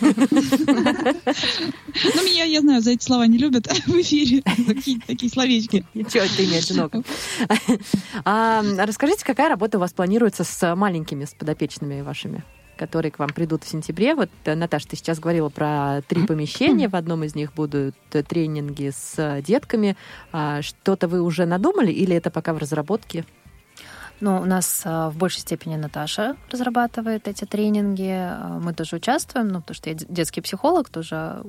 Ну, меня, я знаю, за эти слова не любят в эфире. Такие, такие словечки. Ничего, ты не одинок. А, расскажите, какая работа у вас планируется с маленькими, с подопечными вашими? Которые к вам придут в сентябре. Вот, э, Наташа, ты сейчас говорила про три помещения. В одном из них будут э, тренинги с э, детками. А что-то вы уже надумали или это пока в разработке? Ну, у нас в большей степени Наташа разрабатывает эти тренинги. Мы тоже участвуем, ну, потому что я детский психолог, тоже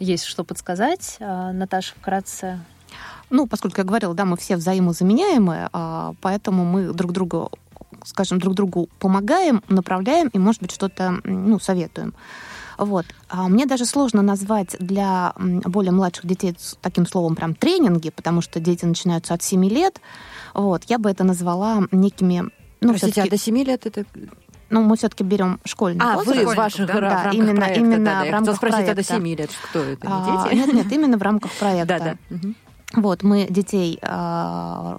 есть что подсказать. Наташа, вкратце ну, поскольку я говорила, да, мы все взаимозаменяемые, а, поэтому мы друг друга скажем, друг другу помогаем, направляем и, может быть, что-то ну, советуем. Вот. А мне даже сложно назвать для более младших детей таким словом прям тренинги, потому что дети начинаются от 7 лет. Вот. Я бы это назвала некими... Ну, Простите, а до 7 лет это ну, мы все-таки берем школьный а, возраст. вы в ваших да, да, именно, проекта, именно да, да. в рамках спросить, проекта. а до 7 лет кто это, не а, дети? Нет, нет, именно в рамках проекта. Да, да. Вот, мы детей э,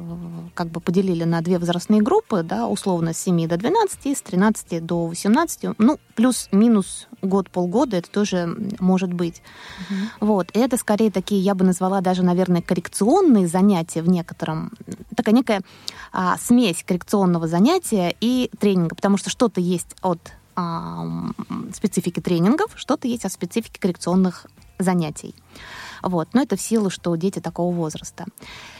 как бы поделили на две возрастные группы, да, условно с 7 до 12, с 13 до 18, ну, плюс-минус год-полгода, это тоже может быть. Угу. Вот, и это скорее такие, я бы назвала даже, наверное, коррекционные занятия в некотором, такая некая а, смесь коррекционного занятия и тренинга, потому что что-то есть от а, специфики тренингов, что-то есть от специфики коррекционных занятий. Вот. Но это в силу, что дети такого возраста.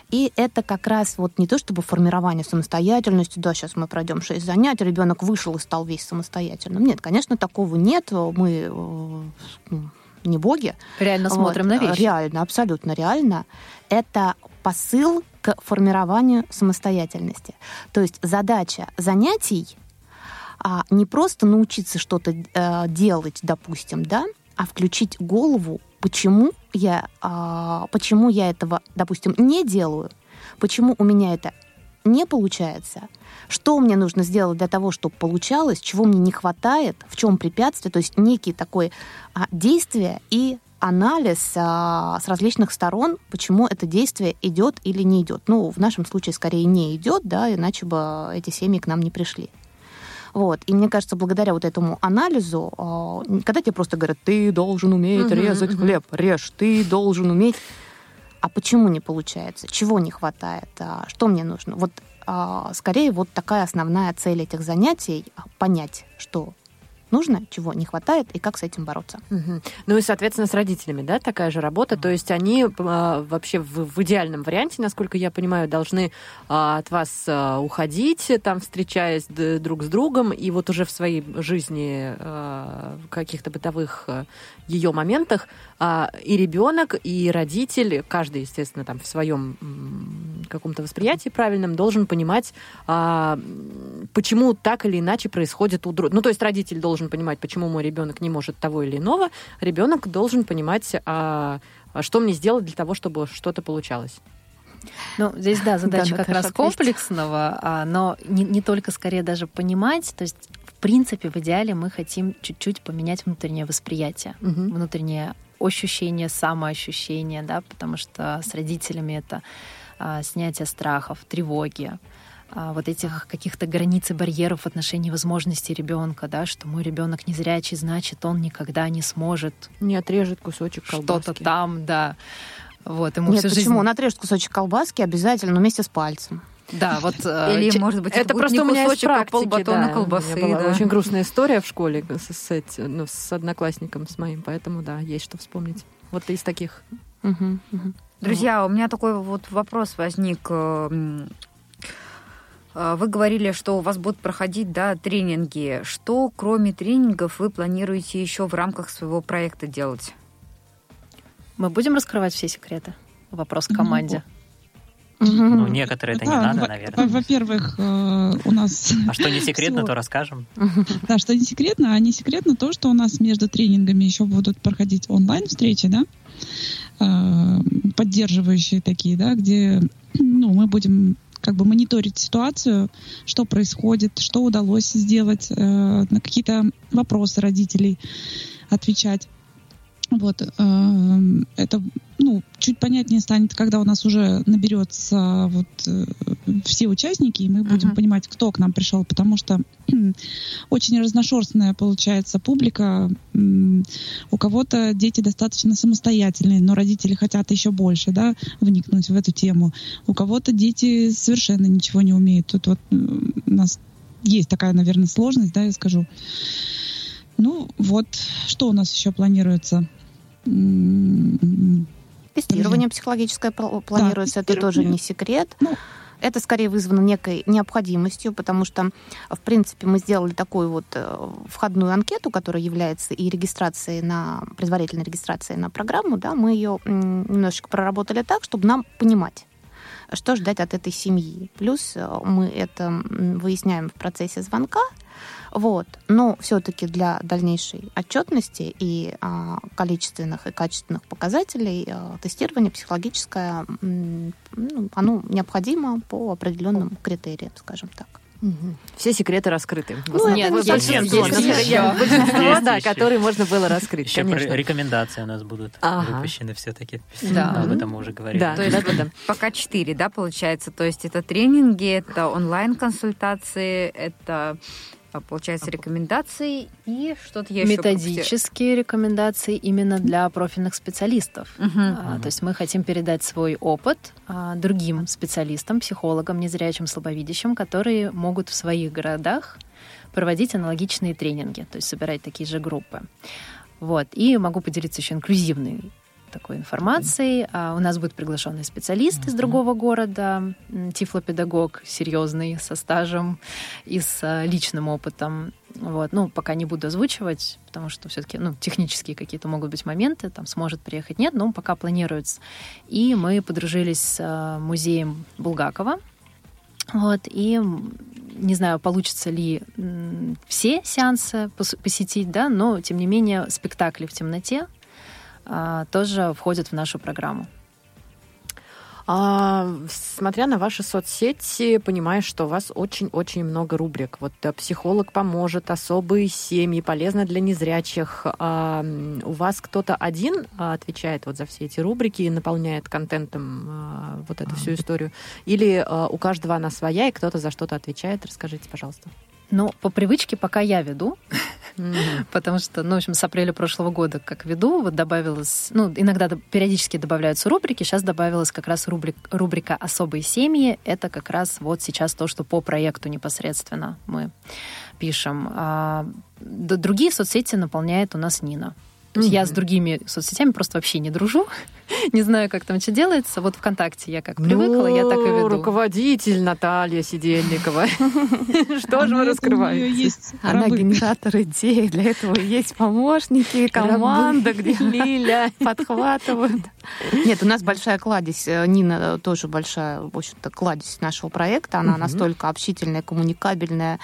И это как раз вот не то чтобы формирование самостоятельности, да, сейчас мы пройдем 6 занятий, ребенок вышел и стал весь самостоятельным. Нет, конечно, такого нет. Мы э, не боги. Реально вот. смотрим на вещи. Реально, абсолютно реально. Это посыл к формированию самостоятельности. То есть задача занятий а не просто научиться что-то э, делать, допустим, да, а включить голову почему я, а, почему я этого, допустим, не делаю, почему у меня это не получается, что мне нужно сделать для того, чтобы получалось, чего мне не хватает, в чем препятствие, то есть некий такой а, действие и анализ а, с различных сторон, почему это действие идет или не идет. Ну, в нашем случае скорее не идет, да, иначе бы эти семьи к нам не пришли. Вот. И мне кажется, благодаря вот этому анализу, э, когда тебе просто говорят, ты должен уметь резать мгм. хлеб, режь, ты должен уметь. А почему не получается? Чего не хватает? А, Что мне нужно? Вот а, скорее вот такая основная цель этих занятий а, понять, что нужно, чего не хватает и как с этим бороться. Мгм. Ну и, соответственно, с родителями, да, такая же работа. То есть они а, вообще в, в идеальном варианте, насколько я понимаю, должны а, от вас а, уходить, там, встречаясь друг с другом, и вот уже в своей жизни в каких-то бытовых ее моментах а, и ребенок, и родитель, каждый, естественно, там в своем каком-то восприятии правильном, должен понимать, а, почему так или иначе происходит у друга. Ну, то есть родитель должен понимать, почему мой ребенок не может того или иного, ребенок должен понимать, а, а что мне сделать для того, чтобы что-то получалось. Ну, здесь, да, задача Да, как Наташа, раз комплексного, а, но не, не только скорее даже понимать, то есть в принципе в идеале мы хотим чуть-чуть поменять внутреннее восприятие, Мгм. внутреннее ощущение, самоощущение, да, потому что с родителями это а, снятие страхов, тревоги, а, вот этих каких-то границ и барьеров в отношении возможностей ребенка, да, что мой ребенок незрячий, значит, он никогда не сможет Не отрежет кусочек колбаски. что-то там, да. Вот, ему Нет, всю почему? жизнь... Он отрежет кусочек колбаски обязательно, но вместе с пальцем. Да, вот... э, Или, ч- может быть, это, Это будет просто не у меня а практики, полбатона да. колбасы. У меня была да. очень грустная история в школе с, с ну, с одноклассником с моим, поэтому да, есть что вспомнить. Вот из таких. Мгм, мгм. Друзья, у меня такой вот вопрос возник. э, м, э, Вы говорили, что у вас будут проходить да, тренинги. Что, кроме тренингов, вы планируете еще в рамках своего проекта делать? Мы будем раскрывать все секреты? Вопрос к Ну, команде. Ну, некоторые это не Да, надо, во- наверное. во- Во-первых, э, у нас... А что не секретно, то расскажем. Да, что не секретно, а не секретно то, что у нас между тренингами еще будут проходить онлайн-встречи, да, э, поддерживающие такие, да, где ну, мы будем как бы мониторить ситуацию, что происходит, что удалось сделать, э, на какие-то вопросы родителей отвечать. Вот, э, это, ну, чуть понятнее станет, когда у нас уже наберется вот э, все участники, и мы будем Мгм. понимать, кто к нам пришел, потому что очень разношерстная получается публика. У кого-то дети достаточно самостоятельные, но родители хотят еще больше, да, вникнуть в эту тему. У кого-то дети совершенно ничего не умеют. Тут вот у нас есть такая, наверное, сложность, да, я скажу. Ну, вот, что у нас еще планируется? Тестирование психологическое пл- планируется, это тоже не секрет. Ну. Это скорее вызвано некой необходимостью, потому что, в принципе, мы сделали такую вот э, входную анкету, которая является и регистрацией на предварительной регистрацией на программу, да, мы ее немножечко проработали так, чтобы нам понимать, что ждать от этой семьи. Плюс э, мы это выясняем в процессе звонка, вот. Но все-таки для дальнейшей отчетности и а, количественных и качественных показателей а, тестирование психологическое, ну, оно необходимо по определенным критериям, скажем так. Все секреты раскрыты. Ну, нет, есть большинство, большинство, да, которые можно было раскрыть, Еще конечно. рекомендации у нас будут Ага. выпущены все-таки. Да. Об этом мы уже говорили. Да, То есть да, да, да. Пока четыре, да, получается? То есть это тренинги, это онлайн-консультации, это, получается, рекомендации и что-то я еще. Методические рекомендации именно для профильных специалистов. Мгм. А, То есть мы хотим передать свой опыт а, другим специалистам, психологам, незрячим, слабовидящим, которые могут в своих городах проводить аналогичные тренинги, то есть собирать такие же группы. Вот. И могу поделиться еще инклюзивной такой информацией. А, У нас будет приглашенный специалист из другого города, тифлопедагог серьезный, со стажем и с а, личным опытом. Вот. Ну, пока не буду озвучивать, потому что все-таки ну, технические какие-то могут быть моменты, там сможет приехать, нет, но пока планируется. И мы подружились с а, музеем Булгакова. Вот, и не знаю, получится ли все сеансы пос- посетить, да, но тем не менее спектакли в темноте тоже входят в нашу программу. А, смотря на ваши соцсети, понимаешь, что у вас очень-очень много рубрик. Вот э, психолог поможет, особые семьи, полезно для незрячих. А, у вас кто-то один а, отвечает вот за все эти рубрики и наполняет контентом а, вот эту всю историю? Или а, у каждого она своя, и кто-то за что-то отвечает? Расскажите, пожалуйста. Ну, по привычке пока я веду, потому что, ну, в общем, с апреля прошлого года как веду, вот добавилось, ну, иногда периодически добавляются рубрики, сейчас добавилась как раз рубрик, рубрика «Особые семьи». Это как раз вот сейчас то, что по проекту непосредственно мы пишем. А другие соцсети наполняет у нас Нина. То есть mm-hmm. я с другими соцсетями просто вообще не дружу. не знаю, как там что делается. Вот ВКонтакте я как привыкла, я так и веду. руководитель Наталья Сидельникова. Что же вы раскрываете? Она генератор идей. Для этого есть помощники, команда, где Лиля подхватывают. Нет, у нас большая кладезь. Э, Нина тоже большая, в общем-то, кладезь нашего проекта. Она настолько общительная, коммуникабельная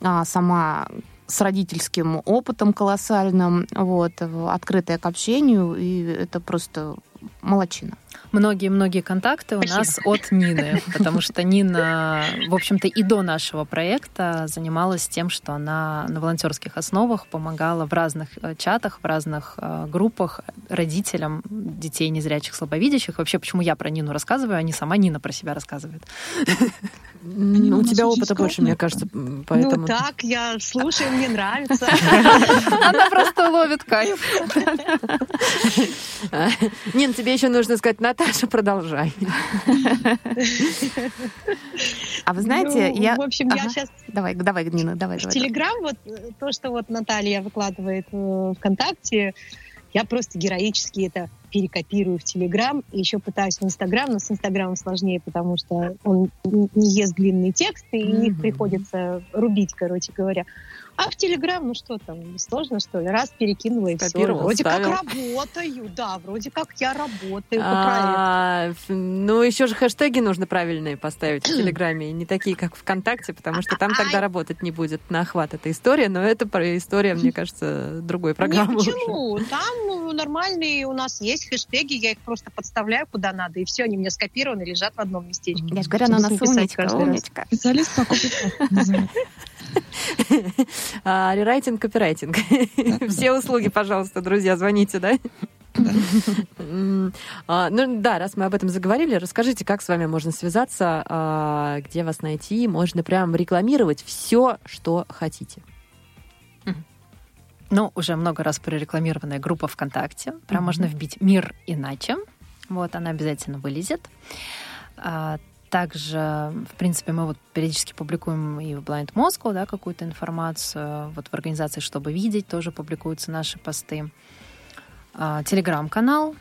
а, сама с родительским опытом колоссальным, вот, открытая к общению, и это просто молочина. Многие-многие контакты у нас от Нины, потому что Нина, в общем-то, и до нашего проекта занималась тем, что она на волонтерских основах помогала в разных э, чатах, в разных э, группах родителям детей незрячих, слабовидящих. Вообще, почему я про Нину рассказываю, а не сама Нина про себя рассказывает. Ну, у тебя опыта больше, мне кажется, поэтому... Ну так, я слушаю, мне нравится. Она просто ловит кайф. Нин, тебе еще нужно сказать, Наташа, продолжай. А вы знаете, ну, я... В общем, я сейчас... Давай, давай, Нина, давай. В Телеграм, вот то, что вот Наталья выкладывает в ВКонтакте, я просто героически это перекопирую в Телеграм и еще пытаюсь в Инстаграм, но с Инстаграмом сложнее, потому что он не ест длинные тексты, и mm-hmm. их приходится рубить, короче говоря. А в Телеграм, ну что там, сложно, что ли? Раз перекинула и все. Вроде ставил. как работаю, да, вроде как я работаю а, по проекту. Ну, еще же хэштеги нужно правильные поставить в Телеграме, не такие, как ВКонтакте, потому что там тогда работать не будет на охват эта история, но это история, мне кажется, другой программы. Нет, почему? Там нормальные у нас есть хэштеги, я их просто подставляю куда надо, и все, они меня скопированы, лежат в одном местечке. Я же говорю, она у нас умничка, умничка. Специалист по а, рерайтинг, копирайтинг. Все услуги, пожалуйста, друзья, звоните, да? А, ну да, раз мы об этом заговорили, расскажите, как с вами можно связаться, а, где вас найти, можно прям рекламировать все, что хотите. Ну, уже много раз прорекламированная группа ВКонтакте. Прям можно вбить «Мир иначе». Вот, она обязательно вылезет. Также, в принципе, мы вот периодически публикуем и в Blind Moscow да, какую-то информацию. Вот в организации «Чтобы видеть» тоже публикуются наши посты. А, телеграм-канал.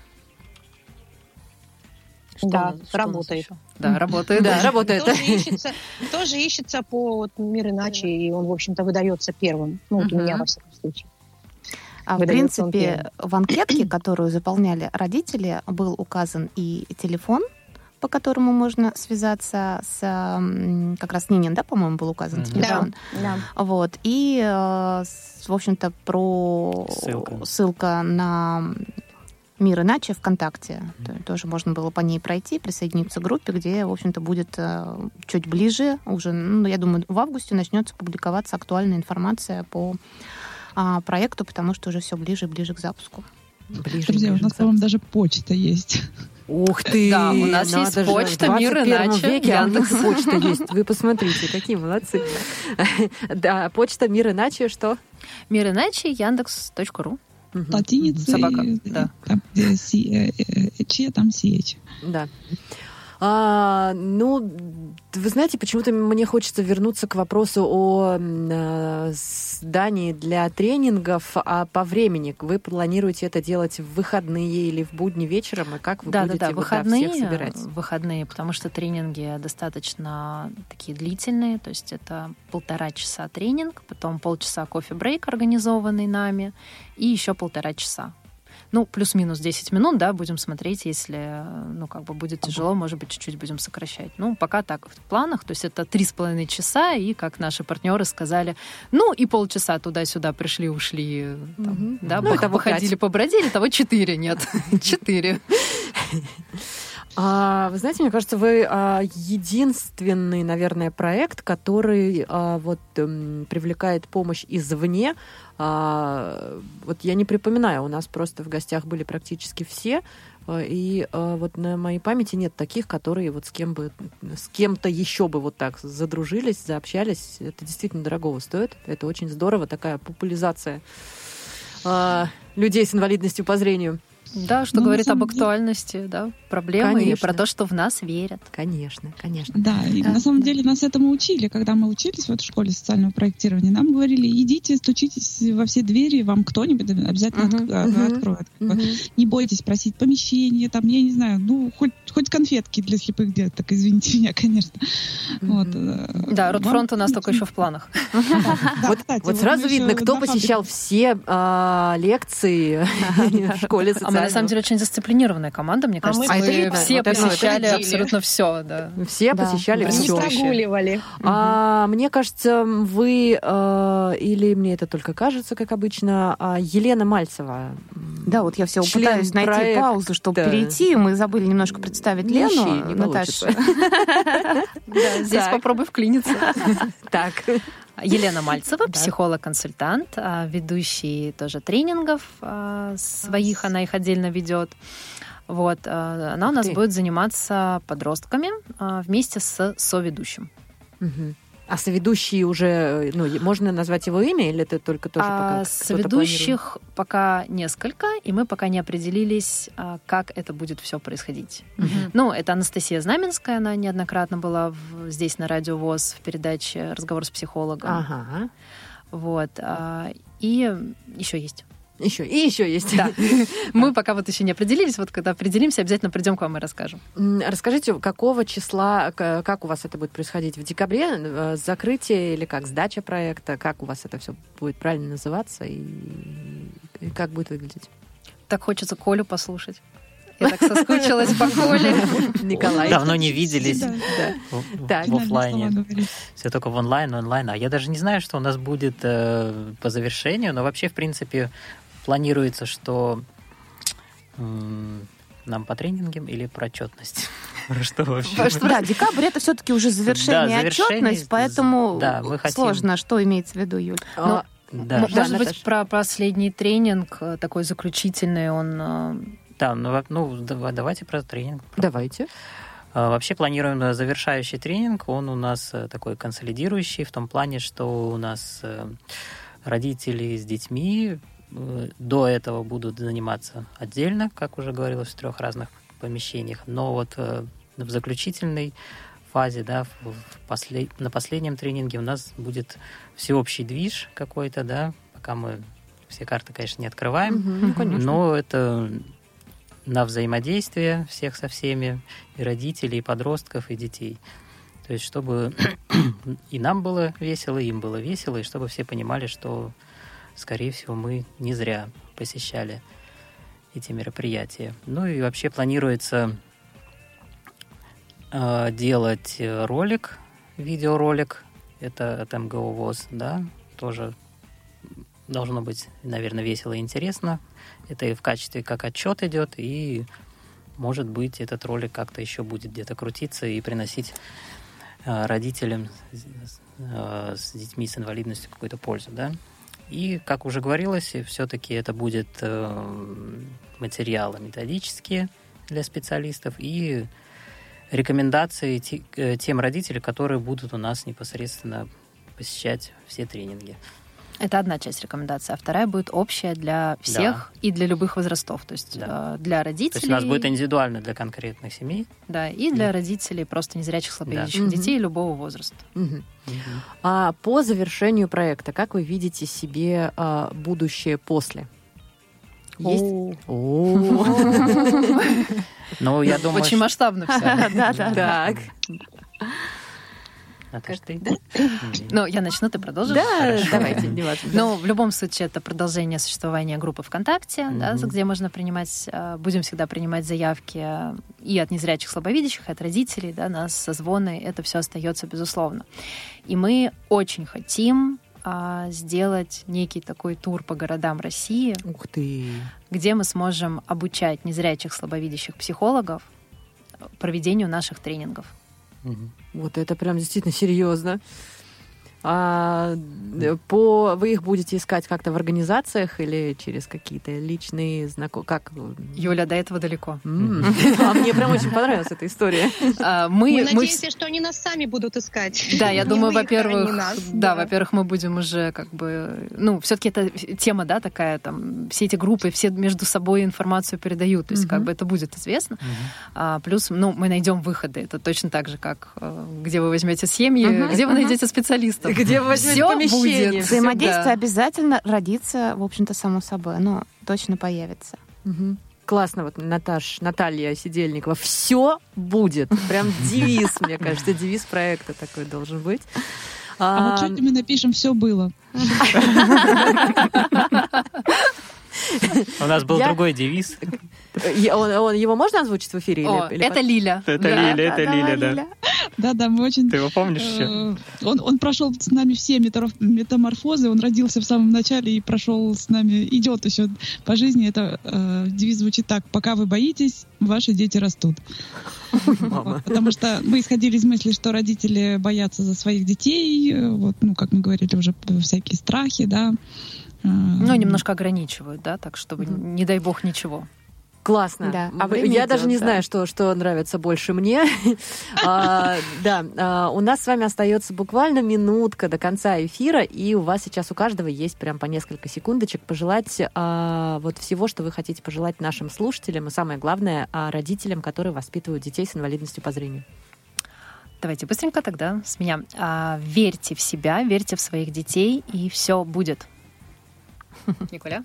Что да, что работает. Да, работает. Да, работает. Тоже ищется, тоже ищется по вот, «Мир иначе», и он, в общем-то, выдается первым. Ну, вот у меня, во всяком случае. А в принципе, в анкетке, которую заполняли родители, был указан и телефон по которому можно связаться с как раз Нинин, да, по-моему, был указан телефон. Да, да. Вот. И, э, в общем-то, про ссылка, ссылка на Мир иначе ВКонтакте. Mm-hmm. Тоже можно было по ней пройти, присоединиться к группе, где, в общем-то, будет э, чуть ближе уже, ну, я думаю, в августе начнется публиковаться актуальная информация по а, проекту, потому что уже все ближе и ближе к запуску. Ближе, Друзья, у нас, по-моему, даже почта есть. Ух ты! Да, у нас есть же. почта «Мир иначе». веке Яндекс. почта есть. Вы посмотрите, какие молодцы. Да, почта «Мир иначе» что? «Мир иначе» яндекс.ру. Латиница. Собака, да. Там, где си, э, там CH. Да. А, ну, вы знаете, почему-то мне хочется вернуться к вопросу о э, здании для тренингов, а по времени вы планируете это делать в выходные или в будни вечером, и как вы да, будете да, да, выходные, всех собирать? Выходные, потому что тренинги достаточно такие длительные, то есть это полтора часа тренинг, потом полчаса кофе-брейк, организованный нами, и еще полтора часа ну, плюс-минус 10 минут, да, будем смотреть, если, ну, как бы будет тяжело, может быть, чуть-чуть будем сокращать. Ну, пока так в планах, то есть это три с половиной часа, и, как наши партнеры сказали, ну, и полчаса туда-сюда пришли, ушли, там, угу. да, ну, того ходили, побродили, того четыре, нет, четыре. А, вы знаете, мне кажется, вы а, единственный, наверное, проект, который а, вот м, привлекает помощь извне. А, вот я не припоминаю, у нас просто в гостях были практически все, а, и а, вот на моей памяти нет таких, которые вот с кем бы, с кем-то еще бы вот так задружились, заобщались. Это действительно дорогого стоит. Это очень здорово, такая популяризация а, людей с инвалидностью по зрению. Да, что Ну, на говорит об самом деле- актуальности, да, проблемы и Конечно. про то, что в нас верят. Конечно, конечно. Да, и на самом деле нас этому учили, когда мы учились в этой школе социального проектирования. Нам говорили, идите, стучитесь во все двери, вам кто-нибудь обязательно отк- а, мгм. откроет. Мгм. Не бойтесь просить помещение, там, я не знаю, ну, хоть, хоть конфетки для слепых деток, извините меня, конечно. Вот, э, Да, Ротфронт у нас только еще в планах. Да, вот, сразу видно, кто посещал все а, лекции в школе социального. На самом деле, очень дисциплинированная команда, мне А кажется. мы мы видно. все Вот это посещали абсолютно все, да. все Да, посещали да. Не все. прогуливали. А, мне кажется, вы э, или мне это только кажется, как обычно, а, Елена Мальцева. Да, вот я все член пытаюсь найти проекта. паузу, чтобы перейти. Мы забыли немножко представить Не Лену, не Наташу. Да, здесь попробуй вклиниться. Так. Елена Мальцева, психолог-консультант, а, ведущий тоже тренингов а, своих, она их отдельно ведет. Вот, а, она у нас ты. будет заниматься подростками вместе с соведущим. Мгм. А соведущий уже, э, ну, можно назвать его имя, или это только тоже А, пока соведущих пока несколько, и мы пока не определились, а, как это будет все происходить. планирует? Ну, это Анастасия Знаменская, она неоднократно была в- здесь на Радио ВОЗ в передаче «Разговор с психологом». Ага. Вот. а, И еще есть. Еще, и еще есть. Да. Мы пока вот еще не определились. Вот когда определимся, обязательно придем к вам и расскажем. Расскажите, какого числа, как у вас это будет происходить? В декабре э, закрытие или как сдача проекта? Как у вас это все будет правильно называться и, и как будет выглядеть? Так хочется Колю послушать. Я так соскучилась по Коле. Николай. Давно не виделись Да. в, Так. в говорить. Все только в онлайн, онлайн. А я даже не знаю, что у нас будет э, по завершению, но вообще, в принципе, планируется, что нам по тренингам или про отчетность? Что вообще? Да, декабрь это все-таки уже завершение, отчетность, поэтому сложно, что имеется в виду, Юль. А, Да, М- Да, Может быть, Наташа. про последний тренинг, э, такой заключительный, он... э, да, ну, ну, дава- давайте про тренинг. Давайте. А, Вообще планируем э, завершающий тренинг. Он у нас такой консолидирующий в том плане, что у нас родители с детьми до этого будут заниматься отдельно, как уже говорилось, в трех разных помещениях. Но вот э, в заключительной фазе, да, в- послед- на последнем тренинге у нас будет всеобщий движ какой-то, да, пока мы все карты, конечно, не открываем. Мгм, Ну, конечно. Но это на взаимодействие всех со всеми, и родителей, и подростков, и детей. То есть, чтобы и нам было весело, и им было весело, и чтобы все понимали, что, скорее всего, мы не зря посещали эти мероприятия. Ну и вообще планируется э, делать э, ролик, видеоролик. Это от МГУ ВОЗ, да, тоже должно быть, наверное, весело и интересно. Это и в качестве как отчет идет, и может быть этот ролик как-то еще будет где-то крутиться и приносить э, родителям э, с детьми с инвалидностью какую-то пользу, да. И, как уже говорилось, все-таки это будет э, материалы методические для специалистов и рекомендации э, тем родителям, которые будут у нас непосредственно посещать все тренинги. Это одна часть рекомендации, а вторая будет общая для всех и для любых возрастов. То есть Да. э, для То родителей... есть у нас будет индивидуально для конкретных семей. Да, и для родителей просто незрячих, слабовидящих Да. детей любого возраста. Мгм. А по завершению проекта, как вы видите себе а, будущее после? Есть? Ну, я думаю, Очень масштабно все. Да, да. Так. Наташа, ты? Ну, я начну, ты продолжишь? Да, Хорошо. давайте, не важно. Ну, в любом случае, это продолжение существования группы ВКонтакте, да, где можно принимать, э, будем всегда принимать заявки и от незрячих слабовидящих, и от родителей, да, на созвоны, это все остается безусловно. И мы очень хотим а, сделать некий такой тур по городам России, Ух ты. где мы сможем обучать незрячих слабовидящих психологов проведению наших тренингов. Вот это прям действительно серьезно. А, по, вы их будете искать как-то в организациях или через какие-то личные знакомые? Как? Юля, до этого далеко. А мне прям очень понравилась эта история. А, мы, мы надеемся, что они нас сами будут искать. Да, я думаю, во-первых, да, во-первых, мы будем уже как бы, ну, все-таки это тема, да, такая, там, все эти группы, все между собой информацию передают, то есть как бы это будет известно. А, плюс, ну, мы найдем выходы. Это точно так же, как э, где вы возьмете семьи, где вы найдете специалистов где вы возьмете помещение. Будет. Взаимодействие обязательно родится, в общем-то, само собой. но точно появится. Угу. Классно, вот Наташ, Наталья Сидельникова. Все будет. Прям девиз, мне кажется, девиз проекта такой должен быть. А, а в отчете мы напишем «все было». У нас был другой девиз. его можно озвучить в эфире? это Лиля. Это Лиля, это Лиля, да. Да, да, мы очень... Ты его помнишь еще? Э, он, он прошел с нами все метаморфозы, он родился в самом начале и прошел с нами, идет еще по жизни. Это э, девиз звучит так, пока вы боитесь, ваши дети растут. Мама. Потому что мы исходили из мысли, что родители боятся за своих детей, э, вот, ну, как мы говорили уже, всякие страхи, да, ну, немножко ограничивают, да, так чтобы, mm-hmm. не дай бог, ничего. Классно. Да. А я идет, даже не да. знаю, что, что нравится больше мне. а, да, а, у нас с вами остается буквально минутка до конца эфира, и у вас сейчас у каждого есть прям по несколько секундочек пожелать а, вот всего, что вы хотите пожелать нашим слушателям, и самое главное, родителям, которые воспитывают детей с инвалидностью по зрению. Давайте быстренько тогда с меня. Верьте в себя, верьте в своих детей, и все будет. Николя?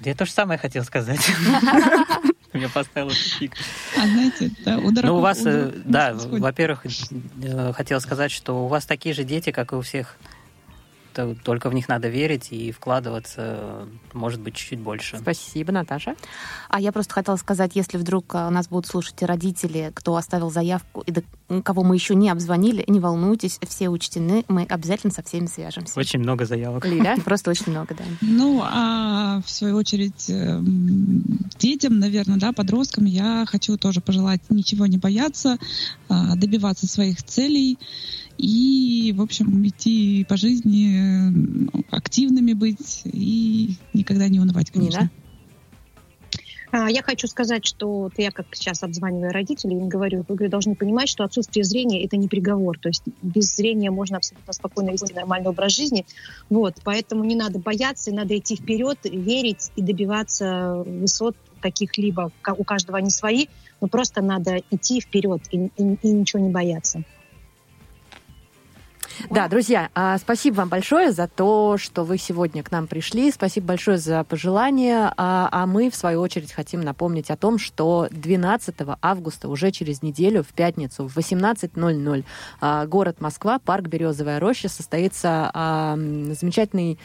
Я то же самое хотел сказать. Меня поставило тупик. А знаете, да, у Ну, у вас, э, да, во-первых, э, хотел сказать, что у вас такие же дети, как и у всех только в них надо верить и вкладываться, может быть, чуть-чуть больше. Спасибо, Наташа. А я просто хотела сказать, если вдруг нас будут слушать родители, кто оставил заявку и до кого мы еще не обзвонили, не волнуйтесь, все учтены, мы обязательно со всеми свяжемся. Очень много заявок. Лиля, просто очень много, да. Ну, а в свою очередь эм, детям, наверное, да, подросткам я хочу тоже пожелать ничего не бояться, а, добиваться своих целей, и, в общем, идти по жизни активными быть и никогда не унывать, конечно. Нина? А, я хочу сказать, что я как сейчас обзваниваю родителей, им говорю, вы должны понимать, что отсутствие зрения – это не приговор. То есть без зрения можно абсолютно спокойно вести нормальный образ жизни. Вот, поэтому не надо бояться, надо идти вперед, верить и добиваться высот каких-либо. У каждого они свои, но просто надо идти вперед и, и, и ничего не бояться. Да, друзья, а, спасибо вам большое за то, что вы сегодня к нам пришли. Спасибо большое за пожелания. А, а мы, в свою очередь, хотим напомнить о том, что 12 августа, уже через неделю, в пятницу, в 18.00, а, город Москва, парк Березовая роща, состоится замечательный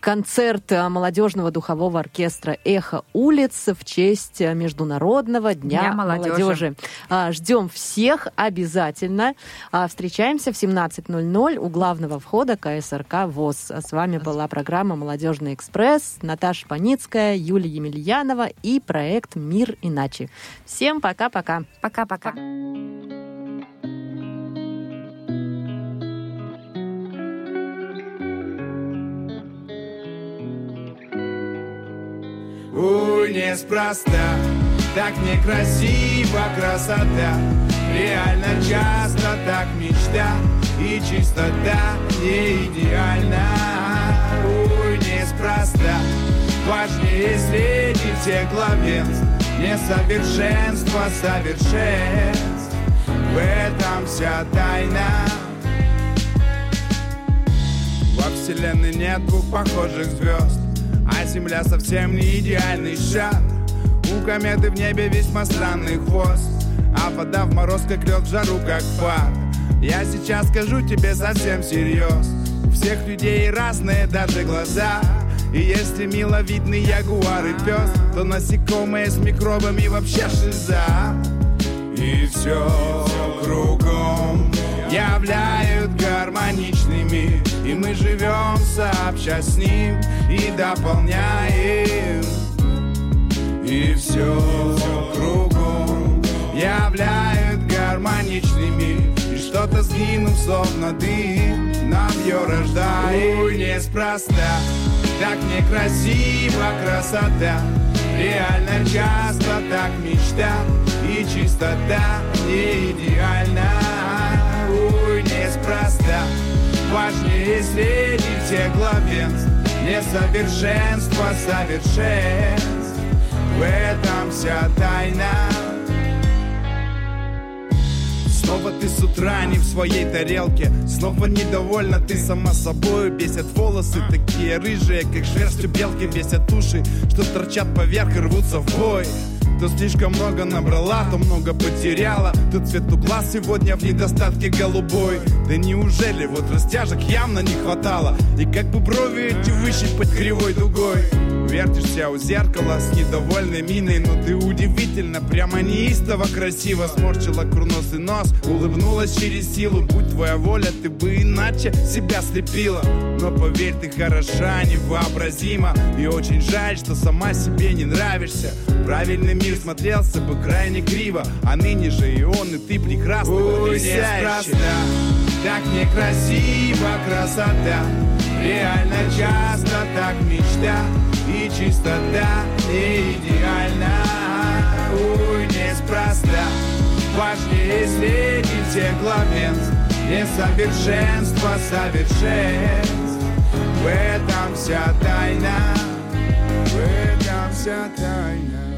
концерт молодежного духового оркестра «Эхо улиц» в честь Международного дня, дня молодежи. молодежи. Ждем всех обязательно. Встречаемся в 17.00 0 у главного входа КСРК ВОЗ. С вами была программа «Молодежный экспресс», Наташа Паницкая, Юлия Емельянова и проект «Мир иначе». Всем пока-пока. Пока-пока. Ой, неспроста, так некрасиво красота Реально часто так мечта И чистота не идеальна. Ой, неспроста. Важнее среди всех главенств Несовершенство совершенств В этом вся тайна. Во вселенной нет двух похожих звезд. А Земля совсем не идеальный шар. У кометы в небе весьма странный хвост. А вода в мороз как лед, в жару как пар Я сейчас скажу тебе совсем серьез всех людей разные даже глаза. И если миловидный ягуар и пес То насекомые с микробами вообще шиза. И все кругом являют гармоничный мир. И мы живем сообща с ним и дополняем. И все кругом быстро сгинув, словно дым. Нам ее рождает Ой, неспроста. Так некрасива красота. Реально часто так мечта. И чистота не идеальна. Ой, неспроста. Важнее среди всех главенств. Несовершенство совершенств. В этом вся тайна Снова ты с утра не в своей тарелке. Снова недовольна ты сама собой Бесят волосы. Такие рыжие, как шерсть у белки Бесят уши, что торчат поверх и рвутся в бой. То слишком много набрала, то много потеряла. То цвет у глаз сегодня в недостатке голубой. Да неужели вот растяжек явно не хватало? И как бы брови эти выщипать кривой дугой Вертишься у зеркала с недовольной миной Но ты удивительно, прямо неистово красиво Сморщила курносый нос, улыбнулась через силу Будь твоя воля, ты бы иначе себя слепила. Но поверь, ты хороша, невообразима И очень жаль, что сама себе не нравишься. Правильный мир смотрелся бы крайне криво А ныне же и он, и ты прекрасны потрясающе Так некрасива красота Реально часто так мечта И чистота не идеальна Ой, неспроста. Важнее среди всех главенств Несовершенство совершенств В этом вся тайна. В этом вся тайна